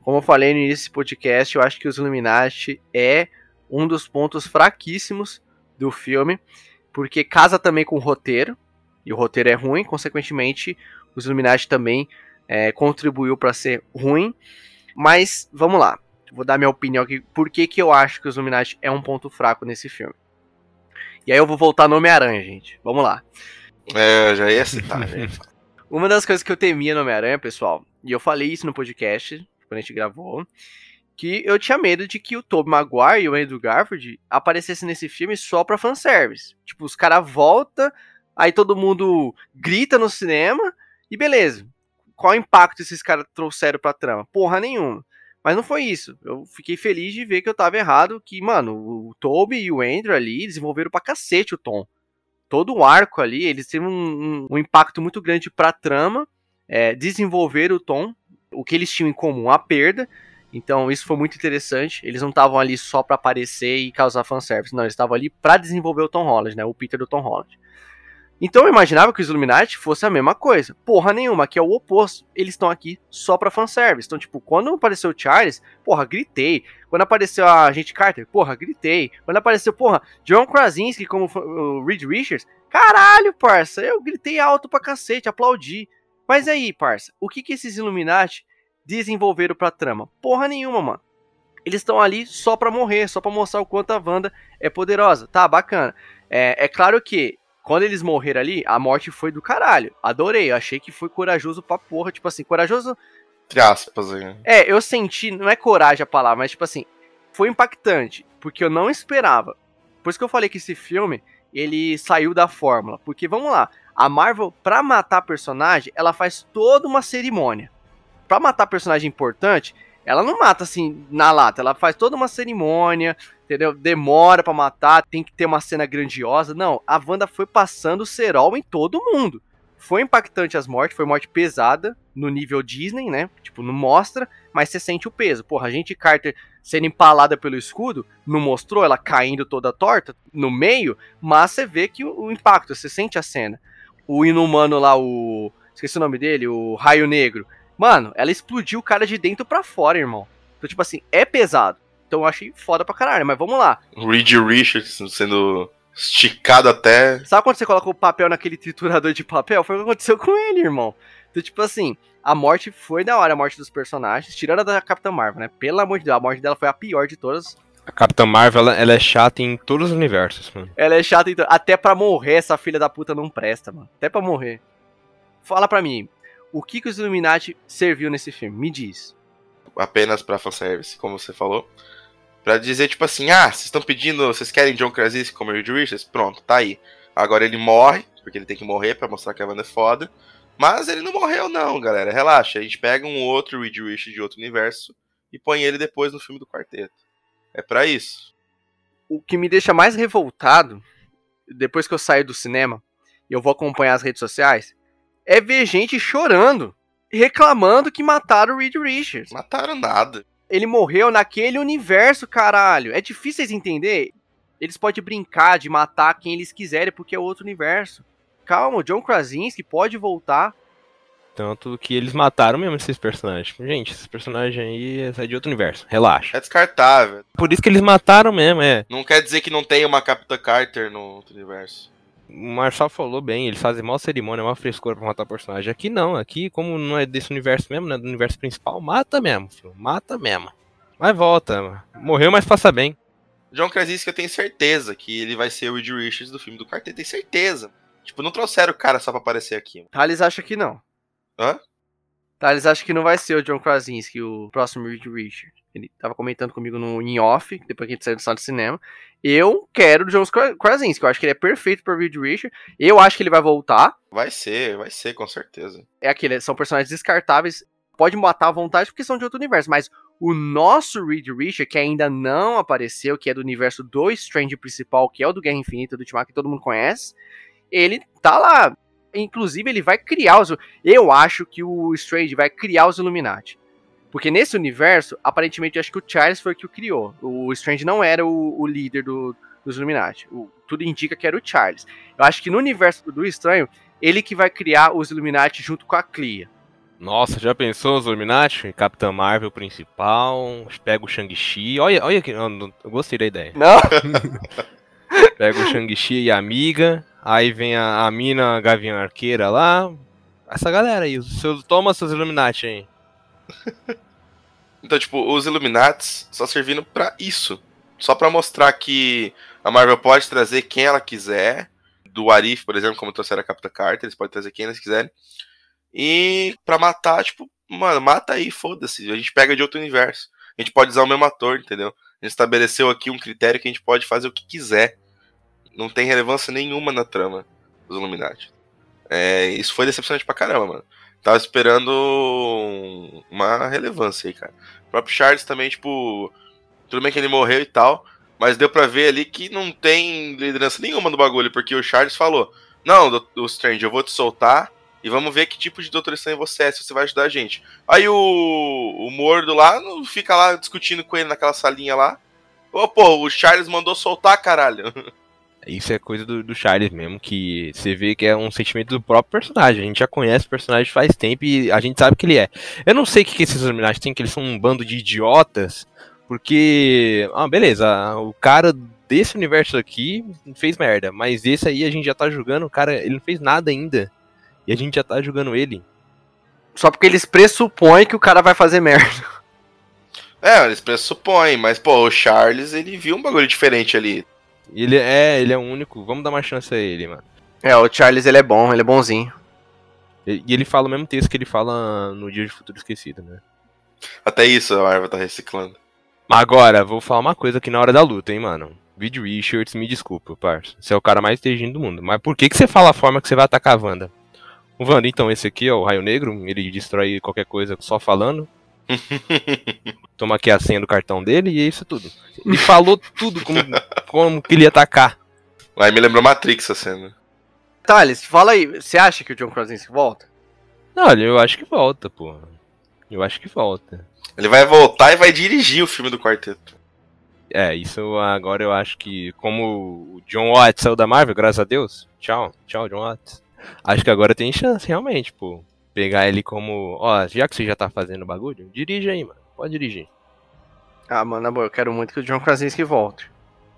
Como eu falei no início desse podcast, eu acho que os Illuminati é um dos pontos fraquíssimos do filme, porque casa também com o roteiro, e o roteiro é ruim, consequentemente, os Illuminati também é, contribuiu para ser ruim. Mas vamos lá, vou dar minha opinião aqui. Por que, que eu acho que os Illuminati é um ponto fraco nesse filme? E aí eu vou voltar no Homem-Aranha, gente. Vamos lá. É, já ia citar, gente. Uma das coisas que eu temia no Homem-Aranha, pessoal, e eu falei isso no podcast, quando a gente gravou, que eu tinha medo de que o Tobey Maguire e o Andrew Garfield aparecessem nesse filme só pra fanservice. Tipo, os caras voltam aí todo mundo grita no cinema e beleza. Qual impacto esses caras trouxeram pra trama? Porra nenhuma. Mas não foi isso. Eu fiquei feliz de ver que eu tava errado, que, mano, o Toby e o Andrew ali desenvolveram pra cacete o Tom. Todo o arco ali, eles têm um, um, um impacto muito grande pra trama, é, desenvolver o Tom, o que eles tinham em comum, a perda. Então isso foi muito interessante. Eles não estavam ali só para aparecer e causar fanservice, não, eles estavam ali para desenvolver o Tom Holland, né, o Peter do Tom Holland. Então eu imaginava que os Illuminati fosse a mesma coisa. Porra nenhuma, que é o oposto. Eles estão aqui só pra fanservice. Então, tipo, quando apareceu o Charles, porra, gritei. Quando apareceu a gente Carter, porra, gritei. Quando apareceu, porra, John Krasinski como o Reed Richards, caralho, parça, eu gritei alto pra cacete, aplaudi. Mas aí, parça, o que que esses Illuminati desenvolveram pra trama? Porra nenhuma, mano. Eles estão ali só pra morrer, só pra mostrar o quanto a Wanda é poderosa. Tá, bacana. É, é claro que quando eles morreram ali, a morte foi do caralho. Adorei, eu achei que foi corajoso pra porra. Tipo assim, corajoso. Entre aspas, aí. É, eu senti, não é coragem a palavra, mas tipo assim, foi impactante. Porque eu não esperava. Por isso que eu falei que esse filme, ele saiu da fórmula. Porque vamos lá, a Marvel, pra matar personagem, ela faz toda uma cerimônia. Pra matar personagem importante, ela não mata assim na lata, ela faz toda uma cerimônia, entendeu? Demora para matar, tem que ter uma cena grandiosa. Não, a Wanda foi passando cerol em todo mundo. Foi impactante as mortes, foi morte pesada no nível Disney, né? Tipo, não mostra, mas você sente o peso. Porra, a gente Carter sendo empalada pelo escudo, não mostrou ela caindo toda torta no meio, mas você vê que o, o impacto, você sente a cena. O inumano lá, o. Esqueci o nome dele, o Raio Negro. Mano, ela explodiu o cara de dentro para fora, irmão. Então, tipo assim, é pesado. Então eu achei foda pra caralho, mas vamos lá. Reed Richards sendo esticado até. Sabe quando você coloca o papel naquele triturador de papel? Foi o que aconteceu com ele, irmão. Então, tipo assim, a morte foi da hora, a morte dos personagens, tirando a da Capitã Marvel, né? Pelo amor de Deus, a morte dela foi a pior de todas. A Capitã Marvel, ela, ela é chata em todos os universos, mano. Ela é chata, então, até pra morrer, essa filha da puta não presta, mano. Até pra morrer. fala para mim, o que, que os Illuminati serviu nesse filme? Me diz. Apenas pra fanservice, como você falou. Pra dizer, tipo assim, ah, vocês estão pedindo, vocês querem John Krasinski como Reed Richards? Pronto, tá aí. Agora ele morre, porque ele tem que morrer para mostrar que a banda é foda. Mas ele não morreu não, galera, relaxa. A gente pega um outro Reed Richards de outro universo e põe ele depois no filme do quarteto. É para isso. O que me deixa mais revoltado, depois que eu saio do cinema, e eu vou acompanhar as redes sociais, é ver gente chorando, reclamando que mataram o Reed Richards. Mataram nada. Ele morreu naquele universo, caralho. É difícil vocês entender. Eles podem brincar de matar quem eles quiserem porque é outro universo. Calma, o John Krasinski pode voltar. Tanto que eles mataram mesmo esses personagens. Gente, esses personagens aí é de outro universo. Relaxa. É descartável. Por isso que eles mataram mesmo, é. Não quer dizer que não tem uma Capitã Carter no outro universo o Marçal falou bem, eles fazem mal cerimônia, mal frescura pra matar personagem. Aqui não, aqui, como não é desse universo mesmo, né? Do universo principal, mata mesmo, filho. Mata mesmo. Mas volta. Morreu, mas passa bem. John Krasinski, eu tenho certeza que ele vai ser o Reed Richards do filme do quarteto. Tenho certeza. Tipo, não trouxeram o cara só pra aparecer aqui. Thales acha que não. Hã? Thales acha que não vai ser o John Krasinski, o próximo Reed Richards. Ele tava comentando comigo no in off, depois que a gente saiu do sala de cinema. Eu quero o John Krasinski, eu acho que ele é perfeito para Reed Richard. Eu acho que ele vai voltar. Vai ser, vai ser, com certeza. É aquele, são personagens descartáveis. Pode matar à vontade porque são de outro universo, mas o nosso Reed Richard, que ainda não apareceu, que é do universo do Strange principal, que é o do Guerra Infinita, do Ultimato, que todo mundo conhece, ele tá lá. Inclusive, ele vai criar os. Eu acho que o Strange vai criar os Illuminati. Porque nesse universo, aparentemente, acho que o Charles foi o que o criou. O Strange não era o, o líder do, dos Illuminati. O, tudo indica que era o Charles. Eu acho que no universo do Estranho, ele que vai criar os Illuminati junto com a Clea. Nossa, já pensou os Illuminati? Capitã Marvel principal, pega o Shang-Chi. Olha, olha que. Eu, eu gostei da ideia. Não! pega o Shang-Chi e a amiga. Aí vem a, a mina Gavião Arqueira lá. Essa galera aí. Seus, toma seus Illuminati aí. então, tipo, os Illuminates só servindo para isso. Só para mostrar que a Marvel pode trazer quem ela quiser. Do Arif, por exemplo, como trouxeram a Capitã Carter, eles podem trazer quem eles quiserem. E pra matar, tipo, mano, mata aí, foda-se. A gente pega de outro universo. A gente pode usar o mesmo ator, entendeu? A gente estabeleceu aqui um critério que a gente pode fazer o que quiser. Não tem relevância nenhuma na trama dos Illuminati. É, isso foi decepcionante pra caramba, mano. Tava esperando uma relevância aí, cara. O próprio Charles também, tipo. Tudo bem que ele morreu e tal. Mas deu pra ver ali que não tem liderança nenhuma no bagulho. Porque o Charles falou: Não, o Strange, eu vou te soltar. E vamos ver que tipo de Doutor Estranho você é, se você vai ajudar a gente. Aí o, o Mordo lá não fica lá discutindo com ele naquela salinha lá. Ô, pô, o Charles mandou soltar, caralho. Isso é coisa do, do Charles mesmo, que você vê que é um sentimento do próprio personagem. A gente já conhece o personagem faz tempo e a gente sabe que ele é. Eu não sei o que, que esses Illuminati têm, que eles são um bando de idiotas, porque. Ah, beleza, o cara desse universo aqui fez merda, mas esse aí a gente já tá julgando, o cara, ele não fez nada ainda. E a gente já tá julgando ele. Só porque eles pressupõem que o cara vai fazer merda. É, eles pressupõem, mas pô, o Charles, ele viu um bagulho diferente ali. Ele é, ele é o único. Vamos dar uma chance a ele, mano. É, o Charles ele é bom, ele é bonzinho. E ele fala o mesmo texto que ele fala no Dia de Futuro Esquecido, né? Até isso a Marvel tá reciclando. Agora, vou falar uma coisa aqui na hora da luta, hein, mano. Reed Richards, me desculpa, parça. Você é o cara mais inteligente do mundo. Mas por que, que você fala a forma que você vai atacar a Wanda? O Wanda, então, esse aqui é o Raio Negro. Ele destrói qualquer coisa só falando. Toma aqui a senha do cartão dele e é isso tudo. Ele falou tudo como, como que ele ia atacar. Aí me lembrou Matrix a cena. Thales, fala aí, você acha que o John Krasinski volta? Olha, eu acho que volta, pô. Eu acho que volta. Ele vai voltar e vai dirigir o filme do quarteto. É, isso agora eu acho que, como o John Watts saiu da Marvel, graças a Deus. Tchau, tchau, John Watts. Acho que agora tem chance, realmente, pô pegar ele como, ó, já que você já tá fazendo bagulho, dirige aí, mano. Pode dirigir. Ah, mano, amor, eu quero muito que o John Krasinski volte.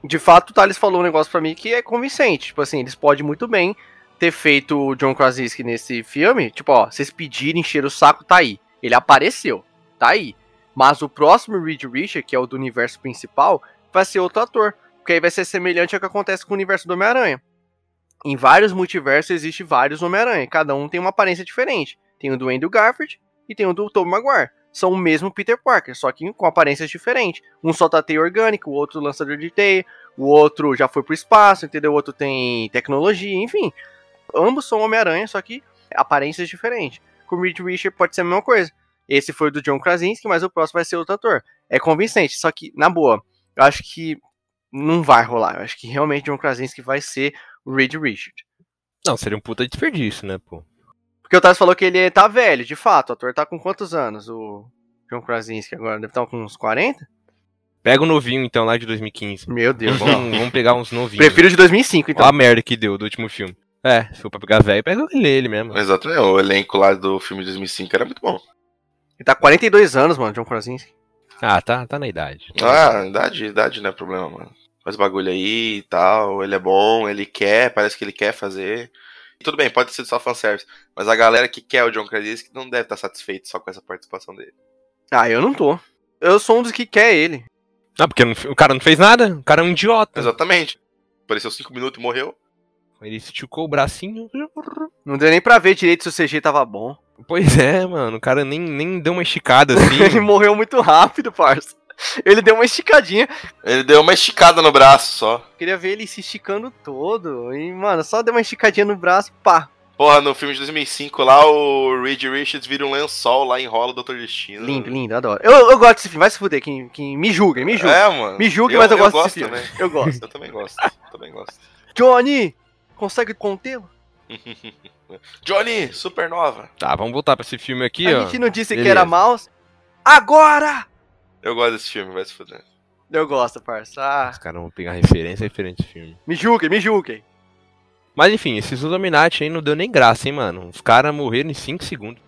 De fato, o Thales falou um negócio pra mim que é convincente. Tipo assim, eles podem muito bem ter feito o John Krasinski nesse filme. Tipo, ó, vocês pedirem, encher o saco, tá aí. Ele apareceu, tá aí. Mas o próximo Reed Richard, que é o do universo principal, vai ser outro ator. Porque aí vai ser semelhante ao que acontece com o universo do Homem-Aranha. em vários multiversos existe vários Homem-Aranha. Cada um tem uma aparência diferente. Tem o do Andrew Garfield e tem o do Tobey Maguire. São o mesmo Peter Parker, só que com aparências diferentes. Um solta teia orgânica, o outro lançador de teia, o outro já foi pro espaço, entendeu? O outro tem tecnologia, enfim. Ambos são Homem-Aranha, só que aparências diferentes. Com o Reed Richard pode ser a mesma coisa. Esse foi do John Krasinski, mas o próximo vai ser outro ator. É convincente, só que, na boa, eu acho que não vai rolar. Eu acho que realmente John Krasinski vai ser o Reed Richard. Não, seria um puta desperdício, né, pô? Porque o Taz falou que ele tá velho, de fato. O ator tá com quantos anos? O John Krasinski agora deve estar com uns 40? Pega o novinho, então, lá de 2015. Meu Deus. Vamos, vamos pegar uns novinhos. Prefiro de 2005, então. Olha a merda que deu do último filme. É, se for pra pegar velho, pega ele, ele mesmo. Exatamente, o elenco lá do filme de 2005 era muito bom. Ele tá com 42 anos, mano, John Krasinski. Ah, tá, tá na idade. Ah, idade, idade não é problema, mano. Faz bagulho aí e tal, ele é bom, ele quer, parece que ele quer fazer. Tudo bem, pode ser só fanservice, mas a galera que quer o John Krasinski não deve estar satisfeito só com essa participação dele. Ah, eu não tô. Eu sou um dos que quer ele. Ah, porque não, o cara não fez nada, o cara é um idiota. Exatamente. Apareceu 5 minutos e morreu. Ele esticou o bracinho. Não deu nem pra ver direito se o CG tava bom. Pois é, mano. O cara nem, nem deu uma esticada assim. ele morreu muito rápido, parça. Ele deu uma esticadinha. Ele deu uma esticada no braço só. Queria ver ele se esticando todo. E, mano, só deu uma esticadinha no braço, pá. Porra, no filme de 2005 lá, o Reed Richards vira um lençol lá, enrola o Dr. Destino. Lindo, lindo, adoro. Eu, eu gosto desse filme, vai se fuder, quem, quem me julga, me julga. É, mano. Me julgue, mas eu, eu gosto, gosto desse também. filme. Eu gosto. eu também gosto, também gosto. Johnny, consegue contê-lo? Johnny, Supernova. Tá, vamos voltar pra esse filme aqui, A ó. gente não disse que Beleza. era mouse. Agora! Eu gosto desse filme, vai se fuder. Eu gosto, parça. Ah, Os caras vão pegar referência, referente ao filme. me julguem, me julguem. Mas enfim, esses Illuminati aí não deu nem graça, hein, mano. Os caras morreram em 5 segundos.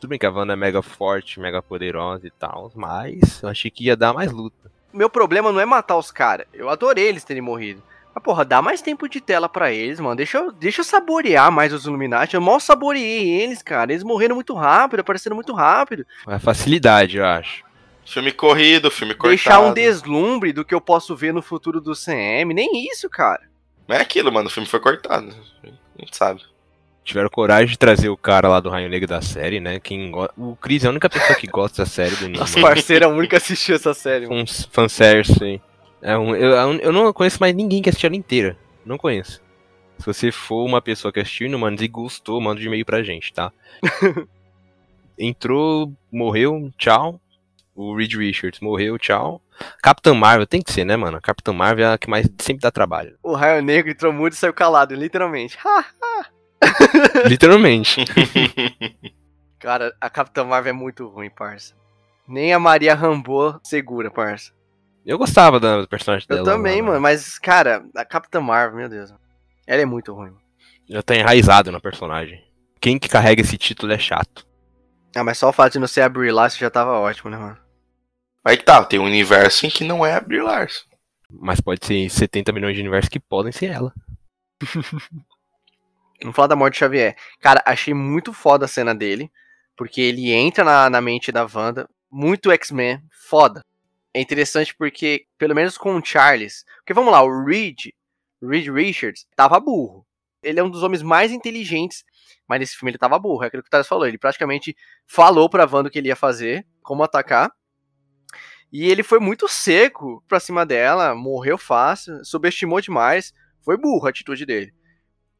Tudo bem que a Wanda é mega forte, mega poderosa e tal, mas eu achei que ia dar mais luta. Meu problema não é matar os caras. Eu adorei eles terem morrido. Mas, porra, dá mais tempo de tela pra eles, mano. Deixa eu, deixa eu saborear mais os Illuminati. Eu mal saboreei eles, cara. Eles morreram muito rápido, apareceram muito rápido. É facilidade, eu acho. Filme corrido, filme cortado. Deixar um deslumbre do que eu posso ver no futuro do CM. Nem isso, cara. Não é aquilo, mano. O filme foi cortado. A gente sabe. Tiveram coragem de trazer o cara lá do Raio Negro da série, né? Quem go... O Chris é a única pessoa que gosta da série do Nosso parceiro é o único que assistiu essa série. mano. Um fanservice. É um, eu, eu não conheço mais ninguém que assistiu ela inteira. Não conheço. Se você for uma pessoa que assistiu, mano, e gostou, manda de e-mail pra gente, tá? Entrou, morreu, tchau. O Reed Richards morreu, tchau. Capitã Marvel tem que ser, né, mano? Capitã Marvel é a que mais sempre dá trabalho. O Raio Negro entrou muito e saiu calado, literalmente. Literalmente. Cara, a Capitã Marvel é muito ruim, parça. Nem a Maria Rambo segura, parça. Eu gostava da personagem Eu dela. também, mano. mano. Mas, cara, a Capitã Marvel, meu Deus. Ela é muito ruim. Já tá enraizado na personagem. Quem que carrega esse título é chato. Ah, mas só o fato de não ser a Brie Larson já tava ótimo, né, mano? Aí que tá, tem um universo em que não é a Brie Larson. Mas pode ser 70 milhões de universos que podem ser ela. Vamos falar da morte de Xavier. Cara, achei muito foda a cena dele. Porque ele entra na, na mente da Wanda. Muito X-Men. Foda. É interessante porque, pelo menos com o Charles. Porque vamos lá, o Reed, Reed Richards, tava burro. Ele é um dos homens mais inteligentes. Mas nesse filme ele tava burro. É aquilo que o Thales falou. Ele praticamente falou pra Wanda o que ele ia fazer. Como atacar. E ele foi muito seco pra cima dela. Morreu fácil. Subestimou demais. Foi burro a atitude dele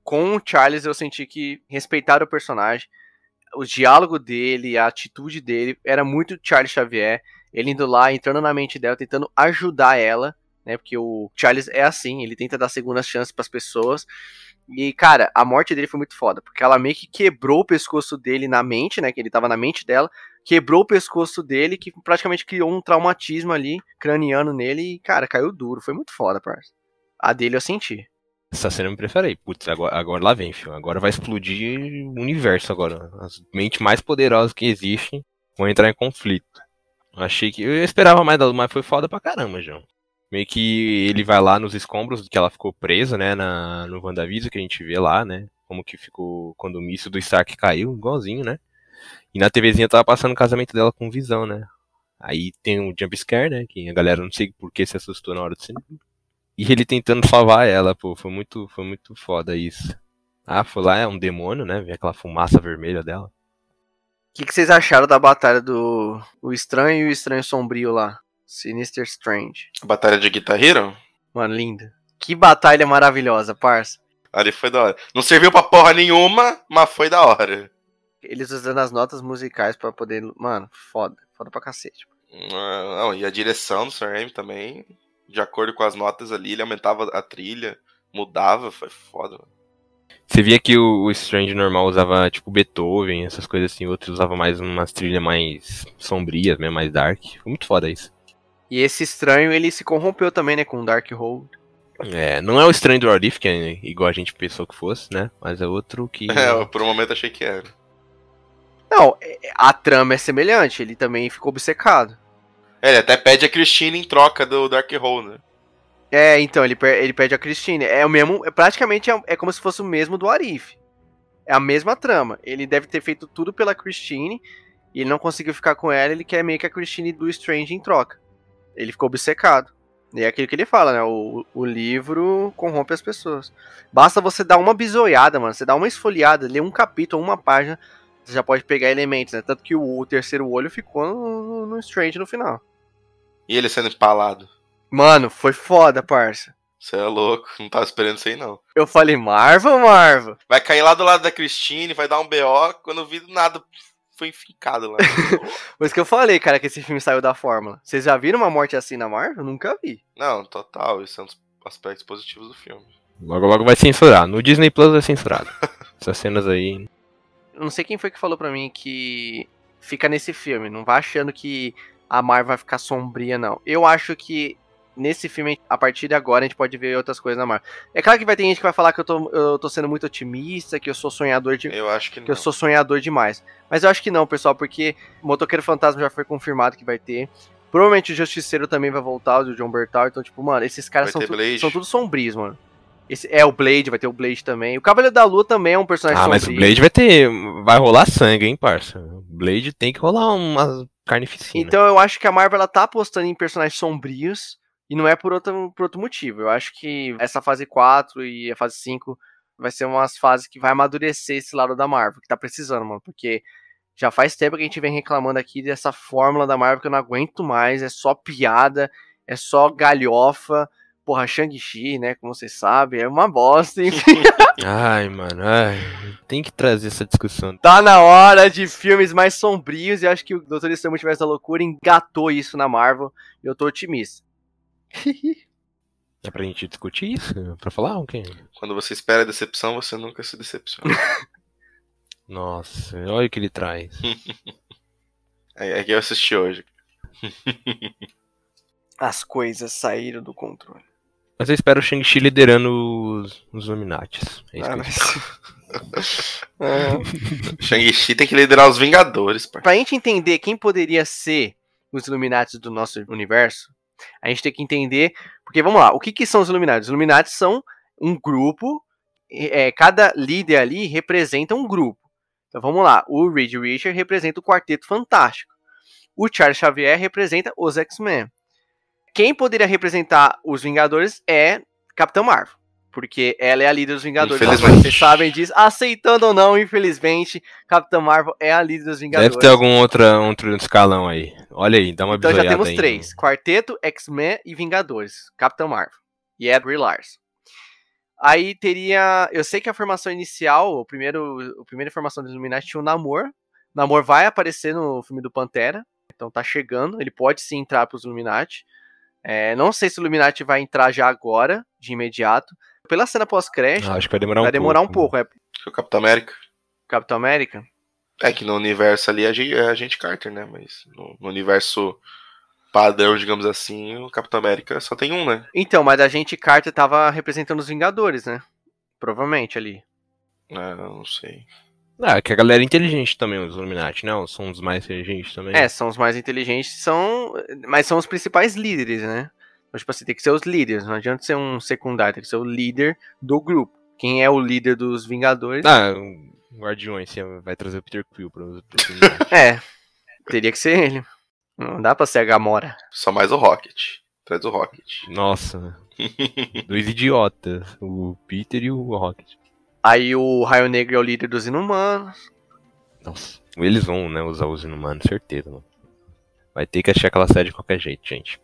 com o Charles eu senti que respeitaram o personagem. O diálogo dele, a atitude dele era muito Charles Xavier. Ele indo lá, entrando na mente dela, tentando ajudar ela, né? Porque o Charles é assim, ele tenta dar segundas chances para as pessoas. E, cara, a morte dele foi muito foda, porque ela meio que quebrou o pescoço dele na mente, né? Que ele tava na mente dela, quebrou o pescoço dele, que praticamente criou um traumatismo ali, craniano nele, e, cara, caiu duro. Foi muito foda, parça. A dele eu senti. Essa cena eu me preferei. Putz, agora, agora lá vem, filho. Agora vai explodir o universo agora. As mentes mais poderosas que existem vão entrar em conflito. Achei que. Eu esperava mais da mas foi foda pra caramba, João. Meio que ele vai lá nos escombros que ela ficou presa, né? Na, no WandaVision que a gente vê lá, né? Como que ficou quando o míssil do Stark caiu, igualzinho, né? E na TVzinha tava passando o casamento dela com visão, né? Aí tem um jumpscare, né? Que a galera não sei por que se assustou na hora do cinema. E ele tentando salvar ela, pô, foi muito, foi muito foda isso. Ah, foi lá, é um demônio, né? Ver aquela fumaça vermelha dela. O que, que, vocês acharam da batalha do o Estranho e o Estranho Sombrio lá? Sinister Strange. A batalha de Guitar Hero? Mano, linda. Que batalha maravilhosa, parça. Ali foi da hora. Não serviu pra porra nenhuma, mas foi da hora. Eles usando as notas musicais para poder. Mano, foda. Foda pra cacete. Não, e a direção do Sam também, de acordo com as notas ali, ele aumentava a trilha, mudava, foi foda. Mano. Você via que o, Strange normal usava, tipo, Beethoven, essas coisas assim, outros usava mais umas trilhas mais sombrias, mesmo, mais dark. Foi muito foda isso. E esse estranho, ele se corrompeu também, né, com o Dark Hold. É, não é o estranho do Arif, que é igual a gente pensou que fosse, né? Mas é outro que. É, por um momento achei que era. Não, é, a trama é semelhante, ele também ficou obcecado. É, ele até pede a Christine em troca do Dark Hole, né? É, então, ele, ele pede a Christine. É o mesmo. É, praticamente é, é, como se fosse o mesmo do Arif. É a mesma trama. Ele deve ter feito tudo pela Christine. E ele não conseguiu ficar com ela, ele quer meio que a Christine do Strange em troca. Ele ficou obcecado. E é aquilo que ele fala, né? O, o livro corrompe as pessoas. Basta você dar uma bisoiada, mano. Você dá uma esfoliada, ler um capítulo, uma página você já pode pegar elementos, né? Tanto que o, o terceiro olho ficou no, no, Strange no final. E ele sendo empalado. Mano, foi foda, parça. Você é louco, não tava esperando isso aí não. Eu falei, Marva, Marva. Vai cair lá do lado da Christine, vai dar um BO, quando eu vi nada foi enficado lá. Por que eu falei, cara, que esse filme saiu da fórmula. Vocês já viram uma morte assim na Marvel? Nunca vi. Não, total, isso é um dos aspectos positivos do filme. Logo, logo vai censurar. No Disney Plus é censurado. Essas cenas aí não sei quem foi que falou para mim que fica nesse filme. Não vai achando que a Marvel vai ficar sombria, não. Eu acho que nesse filme, a partir de agora, a gente pode ver outras coisas na Marvel. É claro que vai ter gente que vai falar que eu tô, eu tô sendo muito otimista, que eu sou sonhador de. Eu acho que não. Que eu sou sonhador demais. Mas eu acho que não, pessoal, porque Motoqueiro Fantasma já foi confirmado que vai ter. Provavelmente o Justiceiro também vai voltar, o John Bertal. Então, tipo, mano, esses caras são, tu, são tudo sombrios, mano. Esse, é o Blade, vai ter o Blade também. O Cavaleiro da Lua também é um personagem Ah, sombrio. mas o Blade vai ter. Vai rolar sangue, hein, parça? O Blade tem que rolar uma carnificina. Então eu acho que a Marvel ela tá apostando em personagens sombrios. E não é por outro, por outro motivo. Eu acho que essa fase 4 e a fase 5 vai ser umas fases que vai amadurecer esse lado da Marvel, que tá precisando, mano. Porque já faz tempo que a gente vem reclamando aqui dessa fórmula da Marvel que eu não aguento mais. É só piada, é só galhofa porra, Shang-Chi, né? Como vocês sabem, é uma bosta, enfim. ai, mano, ai, tem que trazer essa discussão. Tá na hora de filmes mais sombrios e acho que o Doutor Estranho Multiverso da Loucura engatou isso na Marvel e eu tô otimista. é pra gente discutir isso? Pra falar o quê? Quando você espera decepção, você nunca se decepciona. Nossa, olha o que ele traz. é, é que eu assisti hoje. As coisas saíram do controle. Mas eu espero o Shang-Chi liderando os, os Illuminates. É isso ah, mas... é. Shang-Chi tem que liderar os Vingadores. Pra... pra gente entender quem poderia ser os Illuminates do nosso universo, a gente tem que entender. Porque vamos lá, o que, que são os Illuminates? Os Illuminates são um grupo. É, cada líder ali representa um grupo. Então vamos lá, o Reed Richard representa o Quarteto Fantástico. O Charles Xavier representa os X-Men quem poderia representar os Vingadores é Capitão Marvel. Porque ela é a líder dos Vingadores. Vocês sabem disso. Aceitando ou não, infelizmente, Capitão Marvel é a líder dos Vingadores. Deve ter algum outra, outro escalão aí. Olha aí, dá uma Então já temos aí, três. Quarteto, X-Men e Vingadores. Capitão Marvel. E é Brie Larson. Aí teria... Eu sei que a formação inicial, o primeiro, a primeira formação do Illuminati tinha o Namor. Namor vai aparecer no filme do Pantera. Então tá chegando. Ele pode sim entrar pros Illuminati. É, não sei se o Illuminati vai entrar já agora, de imediato. Pela cena pós-crédito. Ah, acho que vai demorar vai um demorar pouco. um pouco. É... O Capitão América. Capitão América? É que no universo ali é a gente Carter, né? Mas no, no, universo padrão, digamos assim, o Capitão América só tem um, né? Então, mas a gente Carter tava representando os Vingadores, né? Provavelmente ali. É, não sei. Ah, que a galera é inteligente também, os Illuminati, né? São os mais inteligentes também. É, são os mais inteligentes, são. Mas são os principais líderes, né? Então, tipo assim, tem que ser os líderes, não adianta ser um secundário, tem que ser o líder do grupo. Quem é o líder dos Vingadores? Ah, o Guardiões, vai trazer o Peter Quill para os É, teria que ser ele. Não dá pra ser a Gamora. Só mais o Rocket. Atrás do Rocket. Nossa. Dois idiotas. O Peter e o Rocket. Aí o Raio Negro é o líder dos inumanos. Nossa. Eles vão, né, usar os inumanos, certeza, mano. Vai ter que achar aquela série de qualquer jeito, gente.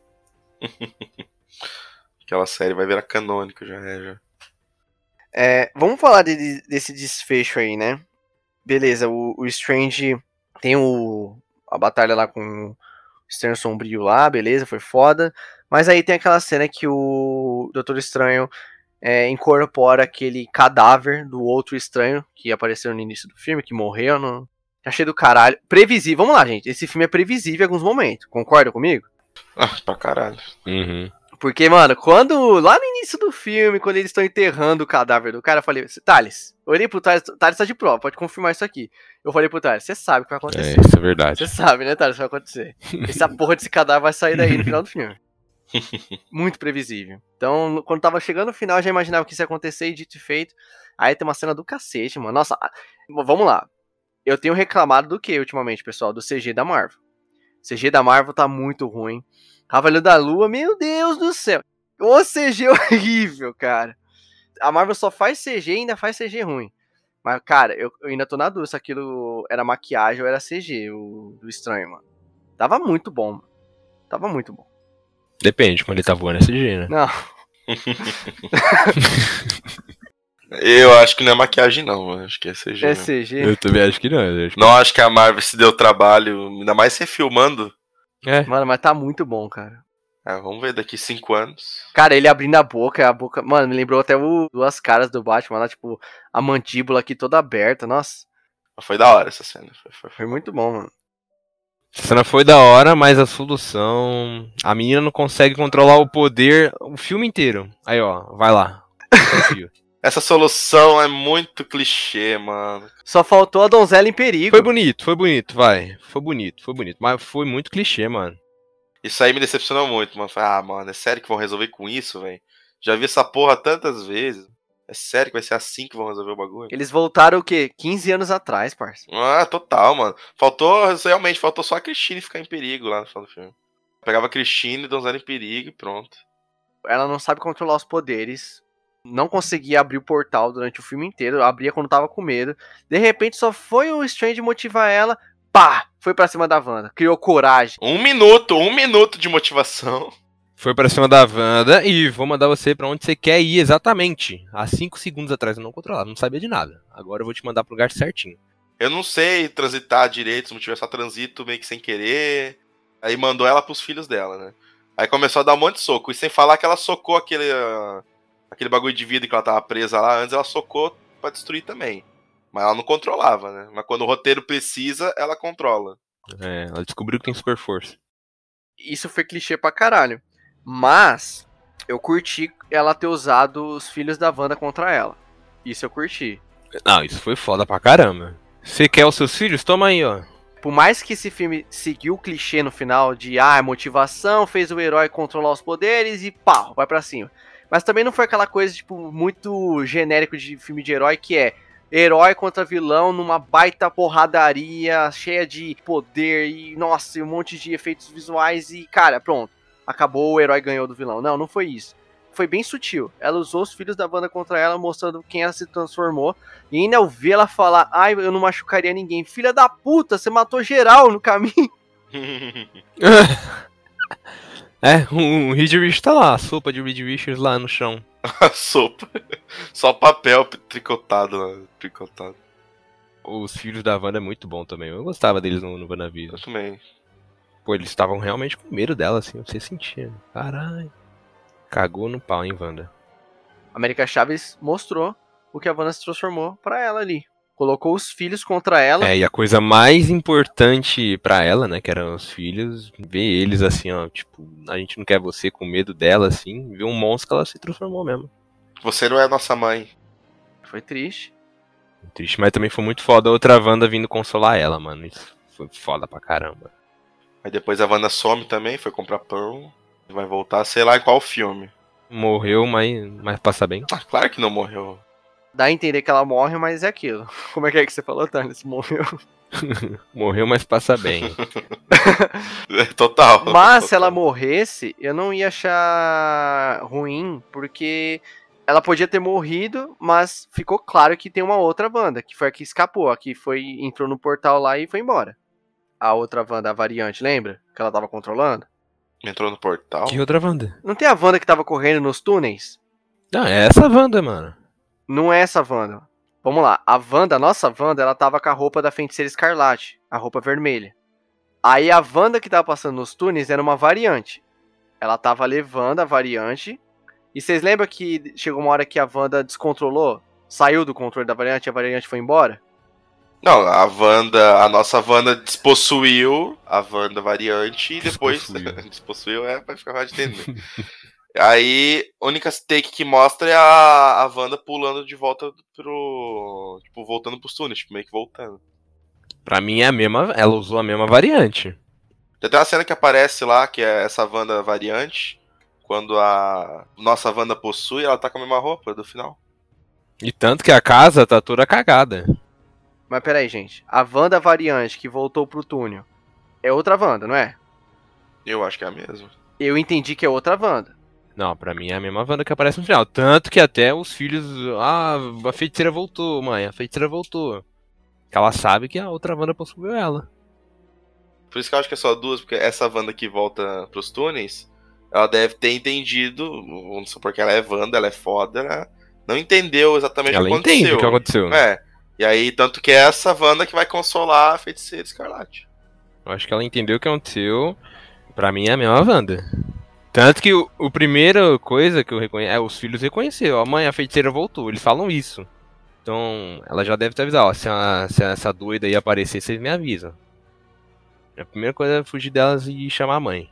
aquela série vai virar canônico já, é, já. É, vamos falar de, desse desfecho aí, né? Beleza, o, o Strange tem o, a batalha lá com o Externo Sombrio lá, beleza, foi foda. Mas aí tem aquela cena que o Doutor Estranho é, incorpora aquele cadáver do outro estranho que apareceu no início do filme, que morreu. No... Achei do caralho. Previsível. Vamos lá, gente. Esse filme é previsível em alguns momentos. Concorda comigo? Ah, pra caralho. Uhum. Porque, mano, quando. Lá no início do filme, quando eles estão enterrando o cadáver do cara, eu falei, Thales, eu olhei pro Thales, Thales tá de prova, pode confirmar isso aqui. Eu falei pro Thales, você sabe o que vai acontecer. É, isso é verdade. Você sabe, né, Thales, o que vai acontecer. Essa porra desse cadáver vai sair daí no final do filme. Muito previsível. Então, quando tava chegando no final, eu já imaginava que isso ia acontecer e dito e feito. Aí tem uma cena do cacete, mano. Nossa, vamos lá. Eu tenho reclamado do que ultimamente, pessoal? Do CG da Marvel. O CG da Marvel tá muito ruim. Cavaleiro da Lua, meu Deus do céu. O CG horrível, cara. A Marvel só faz CG e ainda faz CG ruim. Mas, cara, eu, eu ainda tô na dúvida se aquilo era maquiagem ou era CG, o do estranho, mano. Tava muito bom, mano. Tava muito bom. Depende, quando ele tá voando CG, né? Não. eu acho que não é maquiagem, não. Acho que é CG. É CG. Eu também acho que não. Acho que... Não acho que a Marvel se deu trabalho, ainda mais se filmando. É. Mano, mas tá muito bom, cara. É, vamos ver daqui cinco anos. Cara, ele abrindo a boca, a boca. Mano, me lembrou até o duas caras do Batman lá, tipo, a mandíbula aqui toda aberta, nossa. Foi da hora essa cena. Foi, foi, foi muito bom, mano. A cena foi da hora, mas a solução. A menina não consegue controlar o poder o filme inteiro. Aí, ó, vai lá. Essa solução é muito clichê, mano. Só faltou a donzela em perigo. Foi bonito, foi bonito, vai. Foi bonito, foi bonito. Mas foi muito clichê, mano. Isso aí me decepcionou muito, mano. Ah, mano, é sério que vão resolver com isso, velho? Já vi essa porra tantas vezes. É sério que vai ser assim que vão resolver o bagulho? Eles voltaram o quê? 15 anos atrás, parça. Ah, total, mano. Faltou, realmente, faltou só a Cristina ficar em perigo lá no final do filme. Pegava a Cristina e Donzela em perigo e pronto. Ela não sabe controlar os poderes. Não conseguia abrir o portal durante o filme inteiro. Abria quando tava com medo. De repente só foi o Strange motivar ela. Pá! Foi pra cima da Wanda. Criou coragem. Um minuto, um minuto de motivação. Foi pra cima da Wanda e vou mandar você para onde você quer ir exatamente. Há 5 segundos atrás eu não controlava, não sabia de nada. Agora eu vou te mandar pro lugar certinho. Eu não sei transitar direito, se não tiver só transito meio que sem querer. Aí mandou ela pros filhos dela, né? Aí começou a dar um monte de soco. E sem falar que ela socou aquele, uh, aquele bagulho de vida que ela tava presa lá. Antes ela socou pra destruir também. Mas ela não controlava, né? Mas quando o roteiro precisa, ela controla. É, ela descobriu que tem super força. Isso foi clichê pra caralho. Mas eu curti ela ter usado os filhos da Wanda contra ela. Isso eu curti. Não, isso foi foda pra caramba. Você quer os seus filhos? Toma aí, ó. Por mais que esse filme seguiu o clichê no final de ah, motivação, fez o herói controlar os poderes e pá, vai para cima. Mas também não foi aquela coisa, tipo, muito genérico de filme de herói que é herói contra vilão numa baita porradaria cheia de poder e, nossa, um monte de efeitos visuais e, cara, pronto acabou, o herói ganhou do vilão. Não, não foi isso. Foi bem sutil. Ela usou os filhos da banda contra ela, mostrando quem ela se transformou. E ainda eu vi ela falar: Ai, eu não machucaria ninguém. Filha da puta, você matou geral no caminho. é, um Reed Richards tá lá, a sopa de Reed Richards lá no chão. a sopa. Só papel tricotado lá, tricotado. Os filhos da Wanda é muito bom também. Eu gostava deles no, no WandaVision. Eu também. Pô, eles estavam realmente com medo dela, assim, você sentia. Caralho. Cagou no pau, hein, Wanda? América Chaves mostrou o que a Wanda se transformou para ela ali. Colocou os filhos contra ela. É, e a coisa mais importante para ela, né, que eram os filhos, ver eles assim, ó, tipo, a gente não quer você com medo dela, assim, ver um monstro que ela se transformou mesmo. Você não é nossa mãe. Foi triste. Triste, mas também foi muito foda a outra Wanda vindo consolar ela, mano. Isso foi foda pra caramba. Aí depois a Wanda some também, foi comprar pão. Vai voltar, sei lá em qual filme. Morreu, mas, mas passa bem. Ah, claro que não morreu. Dá a entender que ela morre, mas é aquilo. Como é que é que você falou, Thales? Morreu. Morreu, mas passa bem. total. Mas total. se ela morresse, eu não ia achar ruim, porque ela podia ter morrido, mas ficou claro que tem uma outra Wanda, que foi a que escapou, a que foi, entrou no portal lá e foi embora. A outra Wanda, a variante, lembra? Que ela tava controlando? Entrou no portal? Que outra Wanda? Não tem a Wanda que tava correndo nos túneis? Não, é essa Wanda, mano. Não é essa Wanda. Vamos lá, a Wanda, a nossa Wanda, ela tava com a roupa da feiticeira escarlate, a roupa vermelha. Aí a Wanda que tava passando nos túneis era uma variante. Ela tava levando a variante. E vocês lembram que chegou uma hora que a Wanda descontrolou? Saiu do controle da variante e a variante foi embora? Não, a Wanda, a nossa Wanda despossuiu a Wanda variante e depois. Despossuiu. despossuiu é pra ficar mais de entender. Aí, a única take que mostra é a, a Wanda pulando de volta pro. Tipo, voltando pros túneis, tipo, meio que voltando. Pra mim é a mesma. Ela usou a mesma variante. Tem até uma cena que aparece lá, que é essa Wanda variante. Quando a nossa Wanda possui, ela tá com a mesma roupa do final. E tanto que a casa tá toda cagada. Mas peraí, gente. A Wanda variante que voltou pro túnel é outra Wanda, não é? Eu acho que é a mesma. Eu entendi que é outra Wanda. Não, pra mim é a mesma Wanda que aparece no final. Tanto que até os filhos. Ah, a feiticeira voltou, mãe. A feiticeira voltou. Que ela sabe que a outra Wanda possuiu ela. Por isso que eu acho que é só duas, porque essa Wanda que volta pros túneis, ela deve ter entendido, vamos supor que ela é Wanda, ela é foda, ela não entendeu exatamente ela o que entende aconteceu. o que aconteceu. É. E aí, tanto que é essa Wanda que vai consolar a feiticeira escarlate. Eu acho que ela entendeu o que aconteceu. Pra mim é a mesma Wanda. Tanto que o, o primeira coisa que eu reconheço é os filhos reconheceram. A mãe, a feiticeira voltou. Eles falam isso. Então, ela já deve ter avisado, ó, se, a- se essa doida aí aparecer, vocês me avisam. A primeira coisa é fugir delas e chamar a mãe.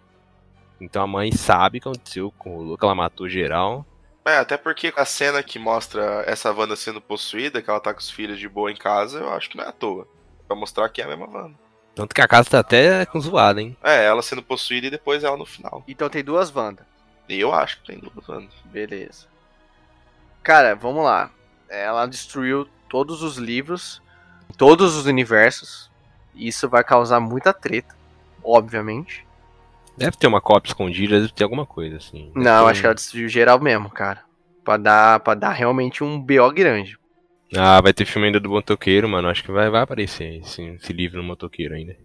Então a mãe sabe o que aconteceu com o Lu, que ela matou geral. É, até porque a cena que mostra essa Wanda sendo possuída, que ela tá com os filhos de boa em casa, eu acho que não é à toa. Pra mostrar que é a mesma Wanda. Tanto que a casa tá até com zoada, hein? É, ela sendo possuída e depois ela no final. Então tem duas Wanda. E eu acho que tem duas Wandas. Beleza. Cara, vamos lá. Ela destruiu todos os livros, todos os universos. Isso vai causar muita treta, obviamente. Deve ter uma cópia escondida, deve ter alguma coisa assim. Deve Não, ter acho que ela destruiu geral mesmo, cara. Pra dar, pra dar realmente um BO grande. Ah, vai ter filme ainda do motoqueiro, mano. Acho que vai, vai aparecer esse, esse livro no motoqueiro ainda.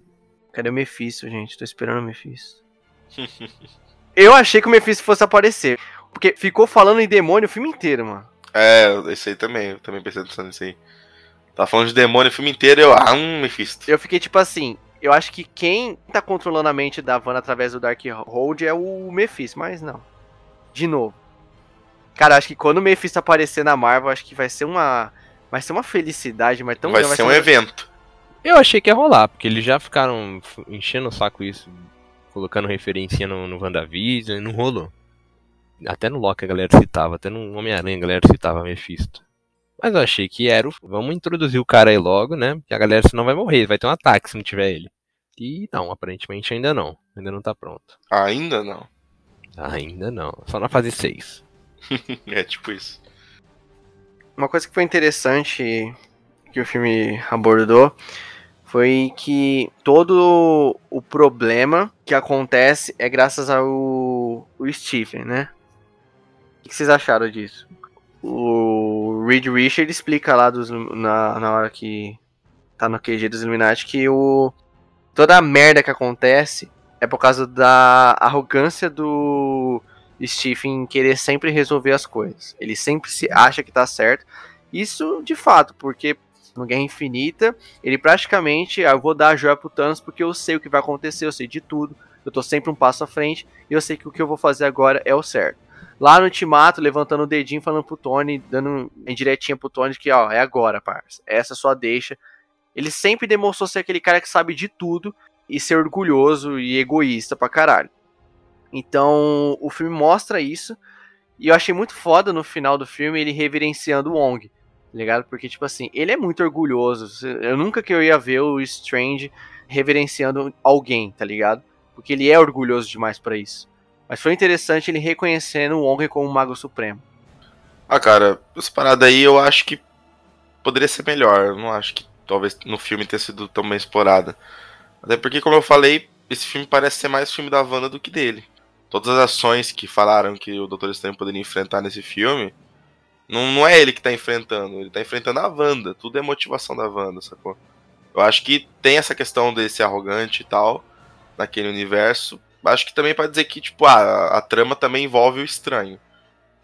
Cadê o Mephisto, gente? Tô esperando o Mephisto. Eu achei que o Mephisto fosse aparecer. Porque ficou falando em demônio o filme inteiro, mano. É, esse aí também, eu também pensei nisso aí. Tava falando de demônio o filme inteiro eu, ah, um Mephisto. Eu fiquei tipo assim. Eu acho que quem tá controlando a mente da Vanna através do Darkhold é o Mephisto, mas não. De novo. Cara, acho que quando o Mephisto aparecer na Marvel, acho que vai ser uma. Vai ser uma felicidade, mas tão vai grande, ser um evento. Eu achei que ia rolar, porque eles já ficaram enchendo o saco isso, colocando referência no, no WandaVision, e não rolou. Até no Loki a galera citava, até no Homem-Aranha a galera citava Mephisto. Mas eu achei que era o... Vamos introduzir o cara aí logo, né? Porque a galera senão vai morrer, vai ter um ataque se não tiver ele. E não, aparentemente ainda não. Ainda não tá pronto. Ainda não. Ainda não. Só na fase 6. É tipo isso. Uma coisa que foi interessante que o filme abordou foi que todo o problema que acontece é graças ao o Stephen, né? O que vocês acharam disso? O Reed Richard explica lá dos, na, na hora que tá no QG dos Illuminati que o toda a merda que acontece é por causa da arrogância do Stephen querer sempre resolver as coisas. Ele sempre se acha que tá certo. Isso de fato, porque no Guerra Infinita, ele praticamente, ah, eu vou dar a joia pro Thanos porque eu sei o que vai acontecer, eu sei de tudo, eu tô sempre um passo à frente e eu sei que o que eu vou fazer agora é o certo. Lá no Ultimato, levantando o dedinho, falando pro Tony, dando em diretinha pro Tony que, ó, é agora, parça. Essa é sua deixa. Ele sempre demonstrou ser aquele cara que sabe de tudo e ser orgulhoso e egoísta pra caralho. Então, o filme mostra isso. E eu achei muito foda no final do filme ele reverenciando o Wong, tá ligado? Porque, tipo assim, ele é muito orgulhoso. Eu nunca que eu ia ver o Strange reverenciando alguém, tá ligado? Porque ele é orgulhoso demais pra isso. Mas foi interessante ele reconhecendo o Wong como o Mago Supremo. Ah, cara, essa parada aí eu acho que poderia ser melhor. Eu não acho que talvez no filme tenha sido tão bem explorada. Até porque, como eu falei, esse filme parece ser mais filme da Wanda do que dele. Todas as ações que falaram que o Doutor Estranho poderia enfrentar nesse filme, não, não é ele que tá enfrentando, ele tá enfrentando a Wanda. Tudo é motivação da Wanda, sacou? Eu acho que tem essa questão desse arrogante e tal, naquele universo. Acho que também pode dizer que, tipo, a, a trama também envolve o estranho.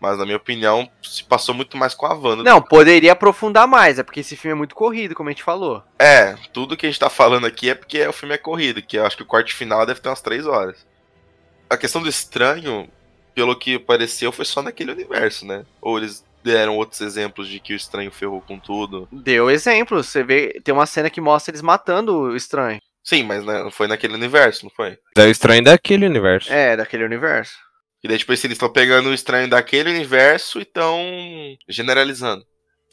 Mas, na minha opinião, se passou muito mais com a Wanda. Não, poderia aprofundar mais, é porque esse filme é muito corrido, como a gente falou. É, tudo que a gente tá falando aqui é porque o filme é corrido, que eu acho que o corte final deve ter umas 3 horas. A questão do estranho, pelo que pareceu, foi só naquele universo, né? Ou eles deram outros exemplos de que o estranho ferrou com tudo. Deu exemplos. Você vê, tem uma cena que mostra eles matando o estranho. Sim, mas né, foi naquele universo, não foi? É o estranho daquele universo. É, daquele universo. E daí, tipo, eles estão pegando o estranho daquele universo e estão generalizando.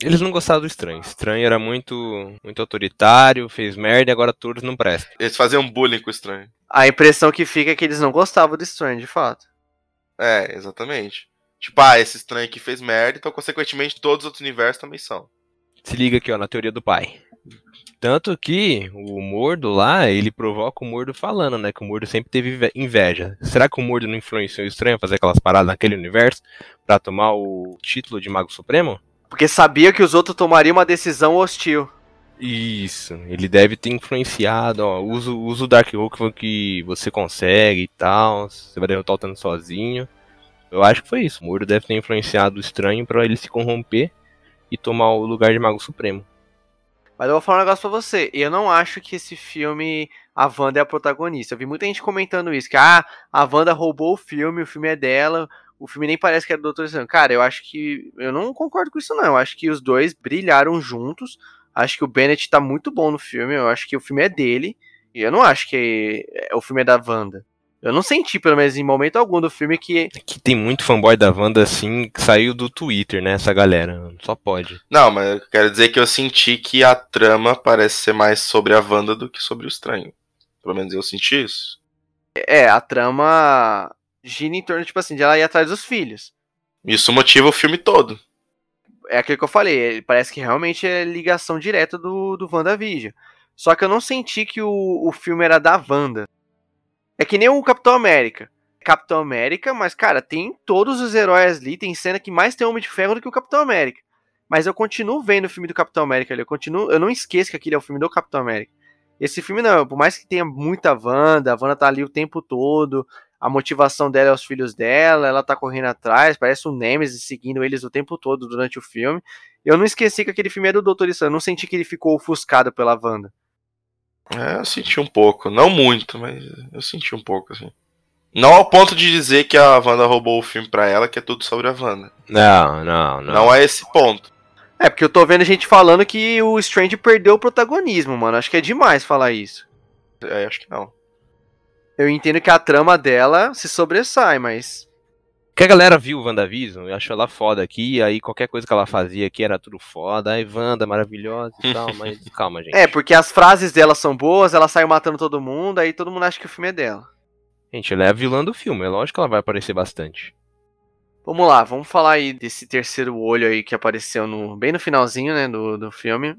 Eles não gostavam do estranho. O estranho era muito, muito autoritário, fez merda e agora todos não prestam. Eles faziam bullying com o estranho. A impressão que fica é que eles não gostavam do estranho, de fato. É, exatamente. Tipo, ah, esse estranho aqui fez merda, então consequentemente todos os outros universos também são. Se liga aqui, ó, na teoria do pai. Tanto que o Mordo lá, ele provoca o Mordo falando, né? Que o Mordo sempre teve inveja. Será que o Mordo não influenciou o estranho a fazer aquelas paradas naquele universo para tomar o título de Mago Supremo? Porque sabia que os outros tomariam uma decisão hostil. Isso, ele deve ter influenciado, ó, usa, usa o Dark Hulk que você consegue e tal, você vai derrotar o Thanos sozinho. Eu acho que foi isso, o Mordo deve ter influenciado o estranho para ele se corromper e tomar o lugar de Mago Supremo. Mas eu vou falar um negócio pra você. Eu não acho que esse filme, a Wanda é a protagonista. Eu vi muita gente comentando isso, que ah, a Wanda roubou o filme, o filme é dela, o filme nem parece que é do Doutor Estranho. Cara, eu acho que. Eu não concordo com isso, não. Eu acho que os dois brilharam juntos. Acho que o Bennett tá muito bom no filme. Eu acho que o filme é dele. E eu não acho que é, o filme é da Wanda. Eu não senti, pelo menos em momento algum do filme, que. Que tem muito fanboy da Wanda, assim, que saiu do Twitter, né? Essa galera. Só pode. Não, mas eu quero dizer que eu senti que a trama parece ser mais sobre a Wanda do que sobre o estranho. Pelo menos eu senti isso. É, a trama gira em torno, tipo assim, de ela ir atrás dos filhos. Isso motiva o filme todo. É aquilo que eu falei, parece que realmente é ligação direta do, do WandaVision. Só que eu não senti que o, o filme era da Wanda. É que nem o Capitão América. Capitão América, mas, cara, tem todos os heróis ali. Tem cena que mais tem Homem de Ferro do que o Capitão América. Mas eu continuo vendo o filme do Capitão América ali. Eu, continuo, eu não esqueço que aquele é o filme do Capitão América. Esse filme não, por mais que tenha muita Wanda, a Wanda tá ali o tempo todo, a motivação dela é os filhos dela, ela tá correndo atrás, parece um Nemesis seguindo eles o tempo todo durante o filme. Eu não esqueci que aquele filme é do Doutor Estranho, eu não senti que ele ficou ofuscado pela Wanda. É, eu senti um pouco. Não muito, mas eu senti um pouco, assim. Não ao ponto de dizer que a Wanda roubou o filme pra ela, que é tudo sobre a Wanda. Não, não, não. Não é esse ponto. É, porque eu tô vendo gente falando que o Strange perdeu o protagonismo, mano. Acho que é demais falar isso. É, acho que não. Eu entendo que a trama dela se sobressai, mas que a galera viu o WandaVision e achou ela foda aqui, aí qualquer coisa que ela fazia aqui era tudo foda, aí Wanda maravilhosa e tal, mas calma, gente. É, porque as frases dela são boas, ela sai matando todo mundo, aí todo mundo acha que o filme é dela. Gente, ela é a vilã do filme, é lógico que ela vai aparecer bastante. Vamos lá, vamos falar aí desse terceiro olho aí que apareceu no, bem no finalzinho, né, do, do filme.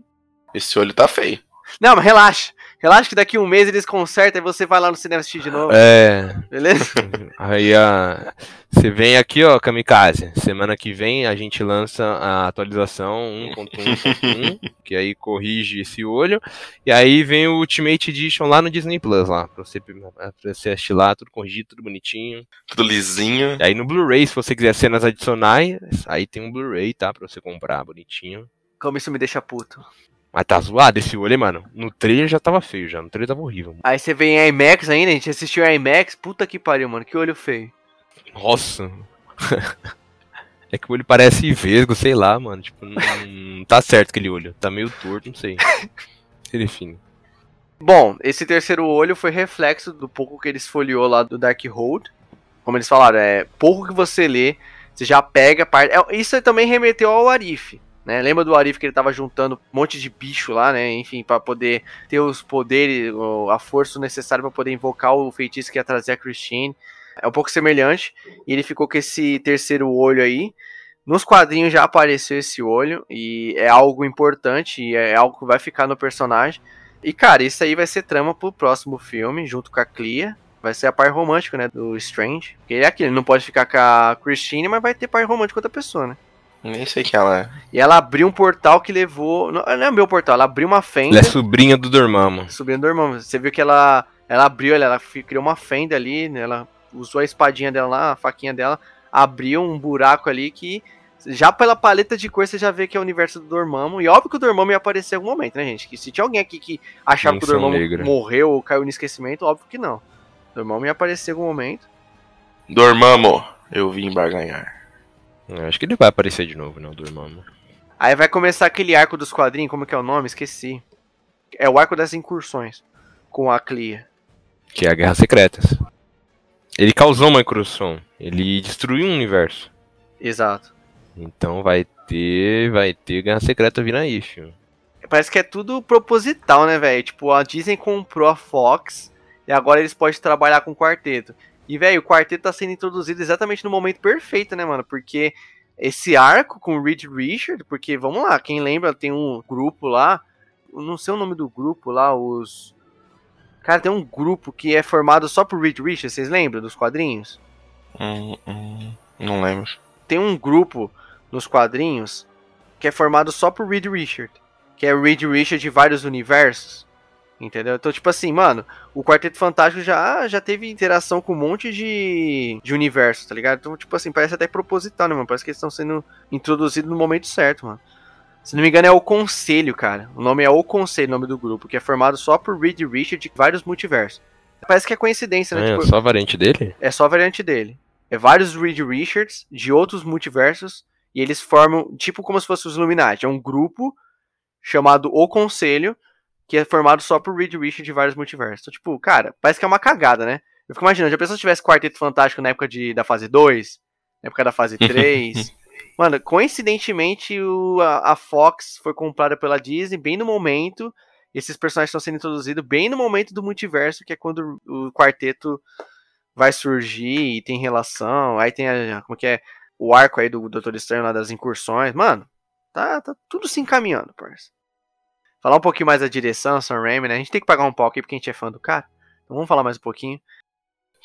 Esse olho tá feio. Não, mas relaxa. Relaxa que daqui um mês eles consertam e você vai lá no cinema assistir de novo. É. Beleza? Aí a. Você vem aqui, ó, Kamikaze. Semana que vem a gente lança a atualização 1.1.1, que aí corrige esse olho. E aí vem o Ultimate Edition lá no Disney Plus, lá. Pra você, pra você assistir lá, tudo corrigido, tudo bonitinho. Tudo lisinho. E aí no Blu-ray, se você quiser cenas adicionais, aí tem um Blu-ray, tá? Pra você comprar bonitinho. Como isso me deixa puto. Mas tá zoado esse olho, hein, mano. No trailer já tava feio, já. No trailer tava horrível. Mano. Aí você vem em IMAX ainda, a gente assistiu IMAX. Puta que pariu, mano. Que olho feio. Nossa. é que o olho parece vesgo, sei lá, mano. Tipo, não, não tá certo aquele olho. Tá meio torto, não sei. Enfim. Bom, esse terceiro olho foi reflexo do pouco que eles folheou lá do Darkhold. Como eles falaram, é pouco que você lê, você já pega parte. É, isso também remeteu ao Arif. Né? Lembra do Arif que ele tava juntando um monte de bicho lá, né? Enfim, para poder ter os poderes, a força necessária para poder invocar o feitiço que ia trazer a Christine. É um pouco semelhante. E ele ficou com esse terceiro olho aí. Nos quadrinhos já apareceu esse olho e é algo importante e é algo que vai ficar no personagem. E cara, isso aí vai ser trama pro próximo filme, junto com a Clea. Vai ser a par romântica, né, do Strange. Porque ele é aquele, não pode ficar com a Christine, mas vai ter par romântico com outra pessoa, né? Nem sei que ela é. E ela abriu um portal que levou. Não, não é meu portal, ela abriu uma fenda. Ela é sobrinha do Dormammu. Sobrinha do Dormammu. Você viu que ela, ela abriu, ela, ela criou uma fenda ali, né? ela usou a espadinha dela lá, a faquinha dela, abriu um buraco ali que já pela paleta de cor você já vê que é o universo do Dormammu. E óbvio que o Dormammu ia aparecer em algum momento, né, gente? Que se tinha alguém aqui que achava que o Dormammu negra. morreu ou caiu no esquecimento, óbvio que não. O Dormammu ia aparecer em algum momento. Dormammu, eu vim barganhar. Eu acho que ele vai aparecer de novo, né, o Dormammu. Aí vai começar aquele arco dos quadrinhos, como que é o nome? Esqueci. É o arco das incursões com a Clea. Que é a Guerra Secretas. Ele causou uma incursão. Ele destruiu um universo. Exato. Então vai ter. Vai ter Guerra Secreta vindo aí, filho. Parece que é tudo proposital, né, velho? Tipo, a Disney comprou a Fox e agora eles podem trabalhar com o quarteto. E, velho, o quarteto tá sendo introduzido exatamente no momento perfeito, né, mano? Porque esse arco com o Reed Richard, porque, vamos lá, quem lembra, tem um grupo lá, não sei o nome do grupo lá, os Cara, tem um grupo que é formado só por Reed Richards, vocês lembram dos quadrinhos? Hum, hum, não lembro. Tem um grupo nos quadrinhos que é formado só por Reed Richard, que é o Reed Richard de vários universos. Entendeu? Então, tipo assim, mano, o Quarteto Fantástico já, já teve interação com um monte de, de universos, tá ligado? Então, tipo assim, parece até proposital, né, mano? Parece que eles estão sendo introduzidos no momento certo, mano. Se não me engano, é o Conselho, cara. O nome é O Conselho, o nome do grupo, que é formado só por Reed Richard de vários multiversos. Parece que é coincidência, né? É tipo, só a variante dele? É só a variante dele. É vários Reed Richards de outros multiversos e eles formam, tipo como se fosse os Illuminati. É um grupo chamado O Conselho, que é formado só por Reed Richards de vários multiversos. Então, tipo, cara, parece que é uma cagada, né? Eu fico imaginando, já pensou se tivesse Quarteto Fantástico na época de, da fase 2? Na época da fase 3? Mano, coincidentemente o, a, a, Fox foi comprada pela Disney bem no momento. Esses personagens estão sendo introduzidos bem no momento do multiverso, que é quando o quarteto vai surgir e tem relação. Aí tem a, como que é o arco aí do Doutor Estranho lá das incursões. Mano, tá, tá tudo se encaminhando, parça. Falar um pouquinho mais da direção, Sam Raimi, né? A gente tem que pagar um pau aqui porque a gente é fã do cara. Então vamos falar mais um pouquinho.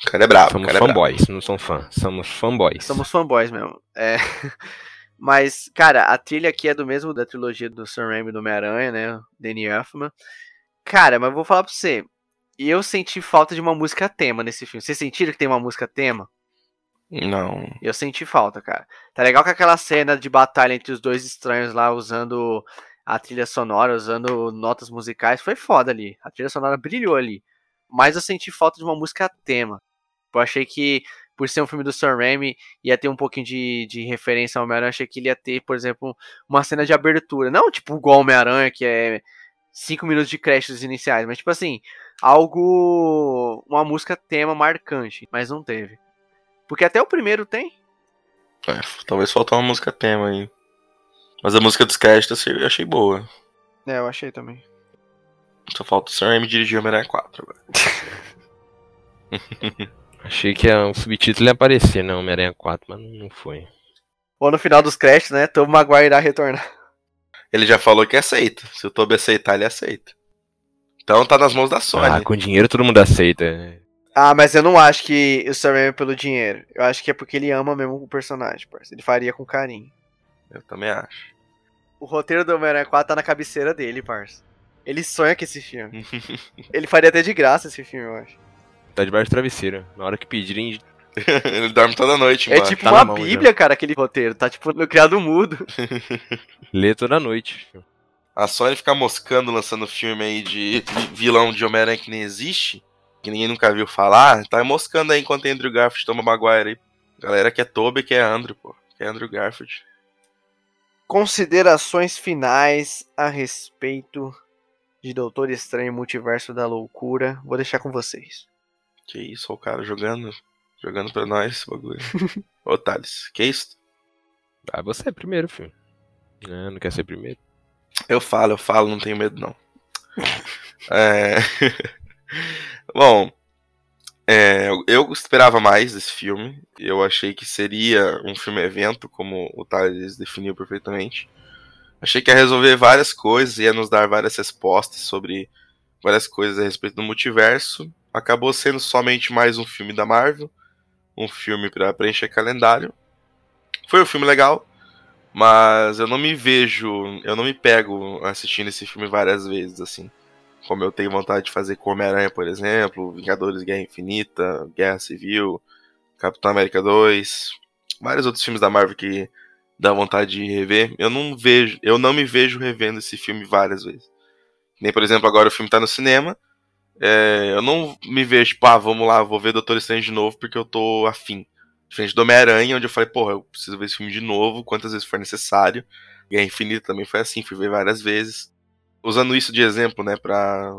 O cara é bravo. Somos cara fanboys, é bravo. não são fãs. Somos fanboys. Somos fanboys mesmo. É. Mas, cara, a trilha aqui é do mesmo da trilogia do Sam Raimi do Homem-Aranha, né? Danny Elfman. Cara, mas vou falar pra você. Eu senti falta de uma música tema nesse filme. Vocês sentiram que tem uma música tema? Não. Eu senti falta, cara. Tá legal que aquela cena de batalha entre os dois estranhos lá, usando a trilha sonora, usando notas musicais, foi foda ali. A trilha sonora brilhou ali. Mas eu senti falta de uma música tema. Eu achei que por ser um filme do Sam Raimi, ia ter um pouquinho de, de referência ao Homem-Aranha. Achei que ele ia ter, por exemplo, uma cena de abertura. Não tipo igual Homem-Aranha, que é 5 minutos de créditos iniciais, mas tipo assim, algo. Uma música tema marcante, mas não teve. Porque até o primeiro tem. É, talvez faltou uma música tema aí. Mas a música dos créditos eu achei boa. É, eu achei também. Só falta o Sam Raimi dirigir Homem-Aranha 4 agora. Achei que o subtítulo ia aparecer, né? Homem-Aranha 4, mas não foi. Ou no final dos créditos, né? Tom Maguire irá retornar. Ele já falou que aceita. Se o Toby aceitar, ele aceita. Então tá nas mãos da Sony. Ah, com dinheiro todo mundo aceita. Ah, mas eu não acho que o Sam é pelo dinheiro. Eu acho que é porque ele ama mesmo o personagem, parceiro. Ele faria com carinho. Eu também acho. O roteiro do Homem-Aranha 4 tá na cabeceira dele, parça. Ele sonha com esse filme. ele faria até de graça esse filme, eu acho. Tá debaixo do travesseiro. Na hora que pedirem. ele dorme toda noite, É tipo tá uma bíblia, já. cara, aquele roteiro. Tá tipo no criado mudo. Lê toda noite. A Sony ficar moscando, lançando filme aí de vilão de Homem-Aranha que nem existe, que ninguém nunca viu falar, tá moscando aí enquanto Andrew Garfield toma Maguire aí. Galera que é Toby, que é Andrew, pô. Que é Andrew Garfield. Considerações finais a respeito de Doutor Estranho Multiverso da Loucura. Vou deixar com vocês. Que isso, o cara jogando, jogando pra nós esse bagulho. Ô, Thales, que isso? Ah, você é primeiro, filho. Não, não quer ser primeiro? Eu falo, eu falo, não tenho medo não. é... Bom, É, eu esperava mais desse filme. Eu achei que seria um filme evento, como o Thales definiu perfeitamente. Achei que ia resolver várias coisas, ia nos dar várias respostas sobre várias coisas a respeito do multiverso. Acabou sendo somente mais um filme da Marvel, um filme para preencher calendário. Foi um filme legal, mas eu não me vejo, eu não me pego assistindo esse filme várias vezes assim. Como eu tenho vontade de fazer com Homem-Aranha, por exemplo, Vingadores Guerra Infinita, Guerra Civil, Capitão América 2, vários outros filmes da Marvel que dá vontade de rever. Eu não vejo, eu não me vejo revendo esse filme várias vezes. Nem, por exemplo, agora o filme tá no cinema. É, eu não me vejo, ah, vamos lá, vou ver Doutor Estranho de novo porque eu tô afim. Diferente do Homem-Aranha, onde eu falei, porra, eu preciso ver esse filme de novo, quantas vezes for necessário. Guerra Infinita também foi assim, fui ver várias vezes. Usando isso de exemplo, né, pra,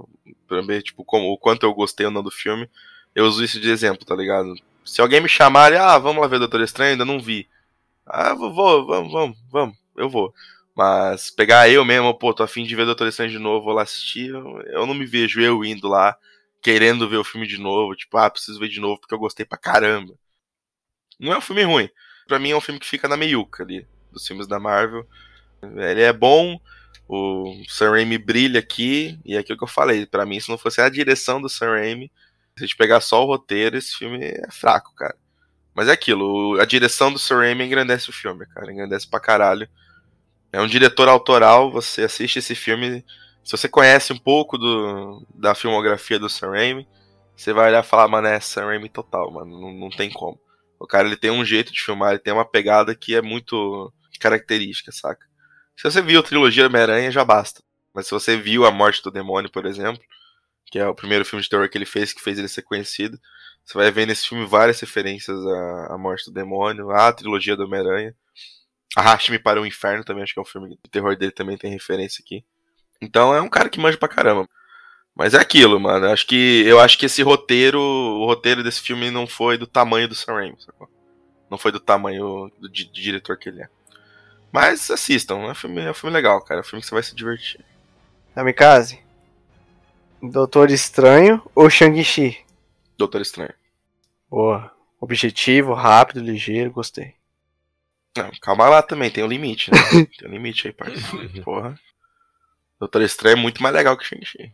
pra ver, tipo, como, o quanto eu gostei ou não do filme, eu uso isso de exemplo, tá ligado? Se alguém me chamar, ah, vamos lá ver Doutor Estranho, ainda não vi. Ah, vou, vou, vamos, vamos, vamos, eu vou. Mas pegar eu mesmo, pô, tô afim de ver Doutor Estranho de novo, vou lá assistir, eu não me vejo eu indo lá, querendo ver o filme de novo, tipo, ah, preciso ver de novo porque eu gostei pra caramba. Não é um filme ruim. Pra mim é um filme que fica na meiuca ali, dos filmes da Marvel. Ele é bom, o Sam Raimi brilha aqui, e é aquilo que eu falei, para mim, se não fosse a direção do Sam Raimi, se a gente pegar só o roteiro, esse filme é fraco, cara. Mas é aquilo, a direção do Sam Raimi engrandece o filme, cara, engrandece pra caralho. É um diretor autoral, você assiste esse filme, se você conhece um pouco do, da filmografia do Sam Raimi, você vai olhar e falar, mano, é Sam Raimi total, mano, não, não tem como. O cara ele tem um jeito de filmar, ele tem uma pegada que é muito característica, saca? Se você viu a trilogia Homem-Aranha, já basta. Mas se você viu A Morte do Demônio, por exemplo, que é o primeiro filme de terror que ele fez, que fez ele ser conhecido, você vai ver nesse filme várias referências à, à Morte do Demônio, à trilogia do Homem-Aranha. Arraste-me para o Inferno também, acho que é um filme de terror dele também tem referência aqui. Então é um cara que manja pra caramba. Mas é aquilo, mano. Acho que eu acho que esse roteiro, o roteiro desse filme não foi do tamanho do Sam Raimi, sacou? Não foi do tamanho do, de, diretor que ele é. Mas assistam, é um filme, é um filme legal, cara. É um filme que você vai se divertir. Kamikaze. Doutor Estranho ou Shang-Chi? Doutor Estranho. Boa. Objetivo, rápido, ligeiro, gostei. Não, calma lá também, tem um limite, né? tem um limite aí, parceiro. Porra. Doutor Estranho é muito mais legal que Shang-Chi.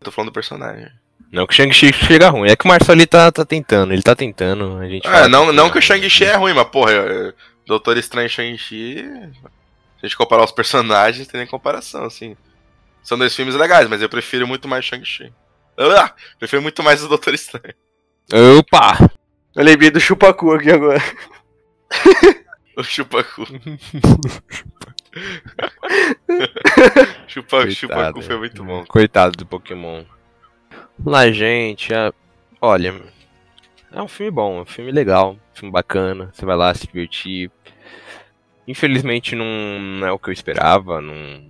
Tô falando do personagem. Não que o Shang-Chi chega ruim, é que o Marcelo tá, tá tentando, ele tá tentando, a gente É, não, que não que o Shang-Chi é ruim, mas porra, Doutor Estranho e Shang-Chi, se a gente comparar os personagens, tem nem comparação, assim. São dois filmes legais, mas eu prefiro muito mais Shang-Chi. Ah, prefiro muito mais o Doutor Estranho. Opa! Eu lembrei do Chupacu aqui agora. o Chupacu. Chupa, Chupacu foi muito bom. Coitado do Pokémon. Lá, gente, olha, é um filme bom, é um filme legal, um filme bacana, você vai lá se divertir. Infelizmente não é o que eu esperava, não,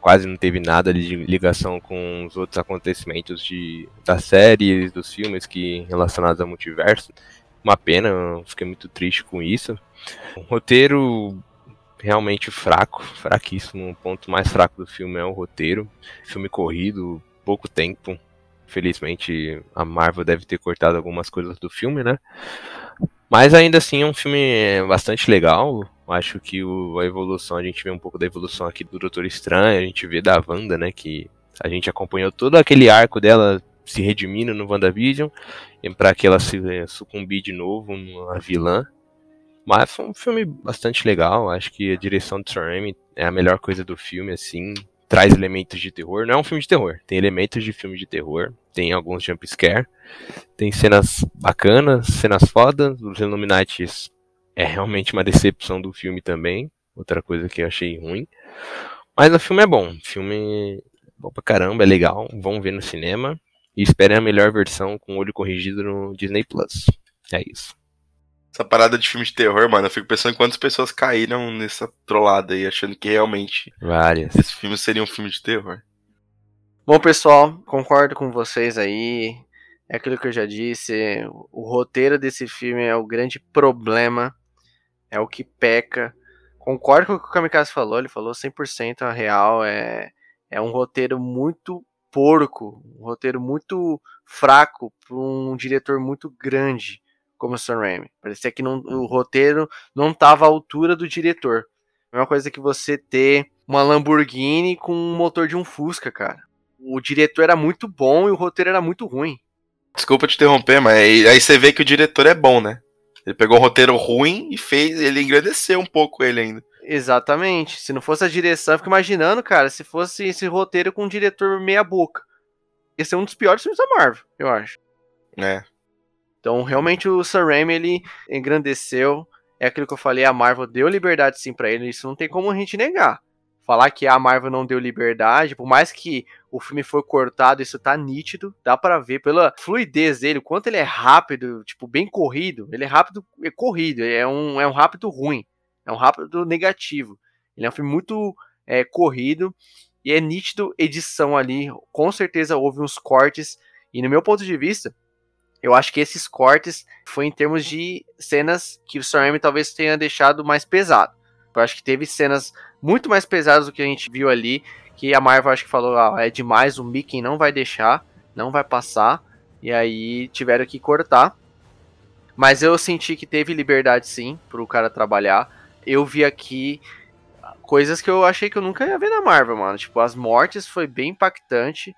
quase não teve nada de ligação com os outros acontecimentos de, das séries, dos filmes que relacionados ao multiverso. Uma pena, eu fiquei muito triste com isso. O roteiro realmente fraco, fraquíssimo. O ponto mais fraco do filme é o roteiro. Filme corrido, pouco tempo. Felizmente a Marvel deve ter cortado algumas coisas do filme, né? Mas ainda assim é um filme bastante legal. Acho que o, a evolução, a gente vê um pouco da evolução aqui do Doutor Estranho, a gente vê da Wanda, né? Que a gente acompanhou todo aquele arco dela se redimindo no WandaVision, para que ela se eh, sucumbir de novo na vilã. Mas foi um filme bastante legal. Acho que a direção do Sam é a melhor coisa do filme, assim. Traz elementos de terror. Não é um filme de terror. Tem elementos de filme de terror. Tem alguns jump scare. Tem cenas bacanas, cenas fodas. Os Illuminatis é realmente uma decepção do filme também. Outra coisa que eu achei ruim. Mas o filme é bom. O filme é bom pra caramba, é legal. Vão ver no cinema. E esperem a melhor versão com o olho corrigido no Disney Plus. É isso essa parada de filme de terror, mano, eu fico pensando em quantas pessoas caíram nessa trollada aí, achando que realmente Várias. esse filme seria um filme de terror. Bom, pessoal, concordo com vocês aí. É aquilo que eu já disse. O roteiro desse filme é o grande problema. É o que peca. Concordo com o que o Kamikaze falou. Ele falou 100% a real. É, é um roteiro muito porco, um roteiro muito fraco para um diretor muito grande como o Sam Raimi. Parecia que não, o roteiro não estava à altura do diretor. É uma coisa que você ter uma Lamborghini com um motor de um Fusca, cara. O diretor era muito bom e o roteiro era muito ruim. Desculpa te interromper, mas aí, aí você vê que o diretor é bom, né? Ele pegou um roteiro ruim e fez, ele engrandeceu um pouco ele ainda. Exatamente. Se não fosse a direção, eu fico imaginando, cara, se fosse esse roteiro com um diretor meia boca. Ia ser um dos piores filmes da Marvel, eu acho. É. Então, realmente o Sam Raimi, ele engrandeceu. É aquilo que eu falei, a Marvel deu liberdade sim para ele, isso não tem como a gente negar. Falar que a Marvel não deu liberdade, por mais que o filme foi cortado, isso tá nítido, dá para ver pela fluidez dele, o quanto ele é rápido, tipo, bem corrido. Ele é rápido, é corrido, é um, é um rápido ruim, é um rápido negativo. Ele é um filme muito é, corrido e é nítido edição ali. Com certeza houve uns cortes, e no meu ponto de vista, eu acho que esses cortes foi em termos de cenas que o Raimi talvez tenha deixado mais pesado. Eu acho que teve cenas muito mais pesadas do que a gente viu ali, que a Marvel acho que falou, ah, é demais, o Mickey não vai deixar, não vai passar, e aí tiveram que cortar. Mas eu senti que teve liberdade sim para o cara trabalhar. Eu vi aqui coisas que eu achei que eu nunca ia ver na Marvel, mano. Tipo, as mortes foi bem impactante.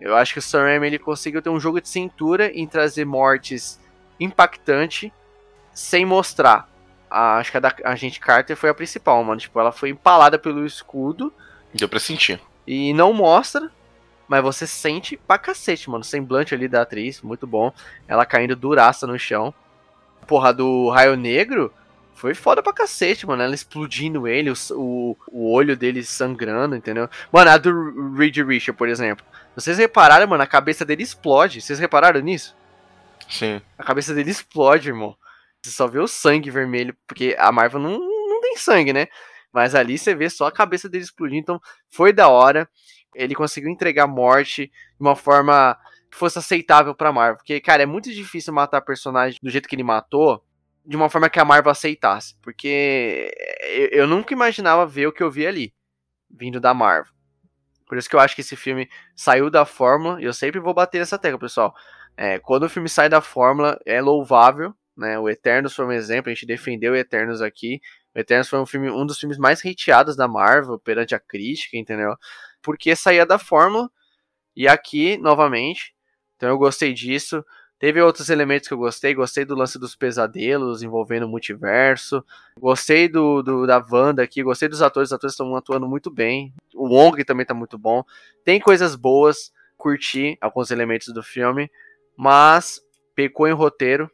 Eu acho que o Sam Raimi ele conseguiu ter um jogo de cintura em trazer mortes impactante sem mostrar. A, acho que a da Agente Carter foi a principal, mano. Tipo, ela foi empalada pelo escudo. Deu pra sentir. E não mostra, mas você sente pra cacete, mano. O semblante ali da atriz, muito bom. Ela caindo duraça no chão. Porra, do Raio Negro foi foda pra cacete, mano. Ela explodindo ele, o, o, o olho dele sangrando, entendeu? Mano, a do Reed Richard, por exemplo. Vocês repararam, mano, a cabeça dele explode. Vocês repararam nisso? Sim. A cabeça dele explode, irmão. Você só vê o sangue vermelho, porque a Marvel não, não tem sangue, né? Mas ali você vê só a cabeça dele explodir. Então foi da hora. Ele conseguiu entregar morte de uma forma que fosse aceitável pra Marvel. Porque, cara, é muito difícil matar personagem do jeito que ele matou. De uma forma que a Marvel aceitasse. Porque eu nunca imaginava ver o que eu vi ali. Vindo da Marvel. Por isso que eu acho que esse filme saiu da fórmula, e eu sempre vou bater nessa tecla, pessoal. É, quando o filme sai da fórmula, é louvável, né? O Eternos foi um exemplo, a gente defendeu o Eternos aqui. O Eternos foi um, filme, um dos filmes mais hateados da Marvel perante a crítica, entendeu? Porque saía da fórmula, e aqui, novamente, então eu gostei disso. Teve outros elementos que eu gostei. Gostei do lance dos pesadelos envolvendo o multiverso. Gostei do, do da Wanda aqui. Gostei dos atores. Os atores estão atuando muito bem. O Wong também está muito bom. Tem coisas boas. Curti alguns elementos do filme. Mas pecou em roteiro.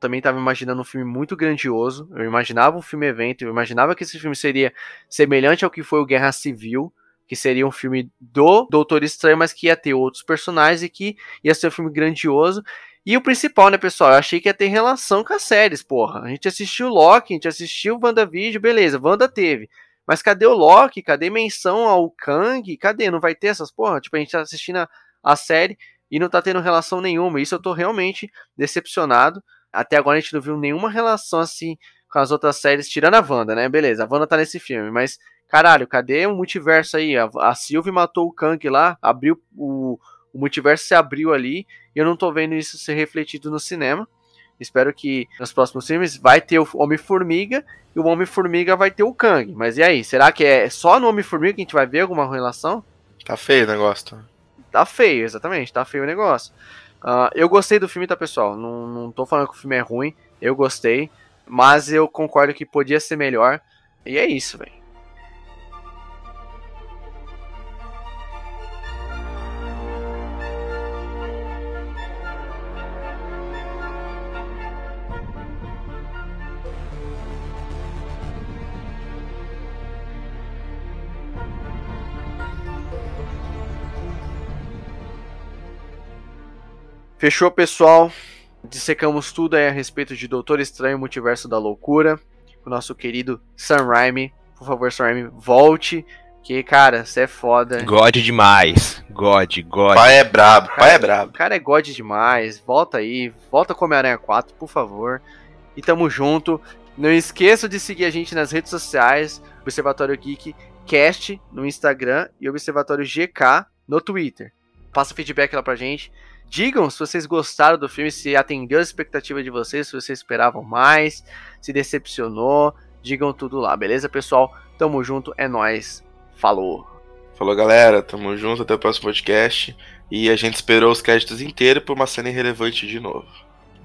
Também estava imaginando um filme muito grandioso. Eu imaginava um filme evento. Eu imaginava que esse filme seria semelhante ao que foi o Guerra Civil que seria um filme do Doutor Estranho, mas que ia ter outros personagens e que ia ser um filme grandioso. E o principal, né, pessoal? Eu achei que ia ter relação com as séries, porra. A gente assistiu Loki, a gente assistiu WandaVision, beleza, Wanda teve. Mas cadê o Loki? Cadê menção ao Kang? Cadê? Não vai ter essas porra? Tipo, a gente tá assistindo a, a série e não tá tendo relação nenhuma. Isso eu tô realmente decepcionado. Até agora a gente não viu nenhuma relação assim com as outras séries, tirando a Wanda, né? Beleza, a Wanda tá nesse filme, mas caralho, cadê o multiverso aí? A, a Sylvie matou o Kang lá, abriu o, o multiverso se abriu ali e eu não tô vendo isso ser refletido no cinema. Espero que nos próximos filmes vai ter o Homem-Formiga e o Homem-Formiga vai ter o Kang. Mas e aí? Será que é só no Homem-Formiga que a gente vai ver alguma relação? Tá feio o negócio. Tá, tá feio, exatamente. Tá feio o negócio. Uh, eu gostei do filme, tá, pessoal? Não, não tô falando que o filme é ruim. Eu gostei. Mas eu concordo que podia ser melhor. E é isso, velho. Fechou, pessoal? Dissecamos tudo aí a respeito de Doutor Estranho Multiverso da Loucura. O nosso querido Sam Raimi. Por favor, Sam Raimi, volte. Que, cara, você é foda. God demais. God, God. Pai é brabo, cara, pai é brabo. O cara é God demais. Volta aí. Volta com Homem-Aranha 4, por favor. E tamo junto. Não esqueça de seguir a gente nas redes sociais. Observatório Geek Cast no Instagram e Observatório GK no Twitter. passa feedback lá pra gente. Digam se vocês gostaram do filme, se atendeu a expectativa de vocês, se vocês esperavam mais, se decepcionou. Digam tudo lá, beleza, pessoal? Tamo junto, é nós. Falou. Falou, galera. Tamo junto, até o próximo podcast. E a gente esperou os créditos inteiros por uma cena irrelevante de novo.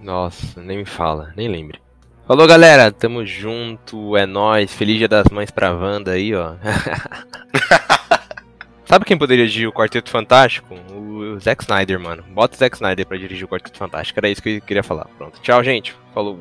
Nossa, nem me fala, nem lembre. Falou, galera. Tamo junto, é nós. Feliz Dia das Mães pra Wanda aí, ó. Sabe quem poderia dirigir o Quarteto Fantástico? Zack Snyder, mano. Bota o Zack Snyder pra dirigir o Quarteto Fantástico. Era isso que eu queria falar. Pronto. Tchau, gente. Falou.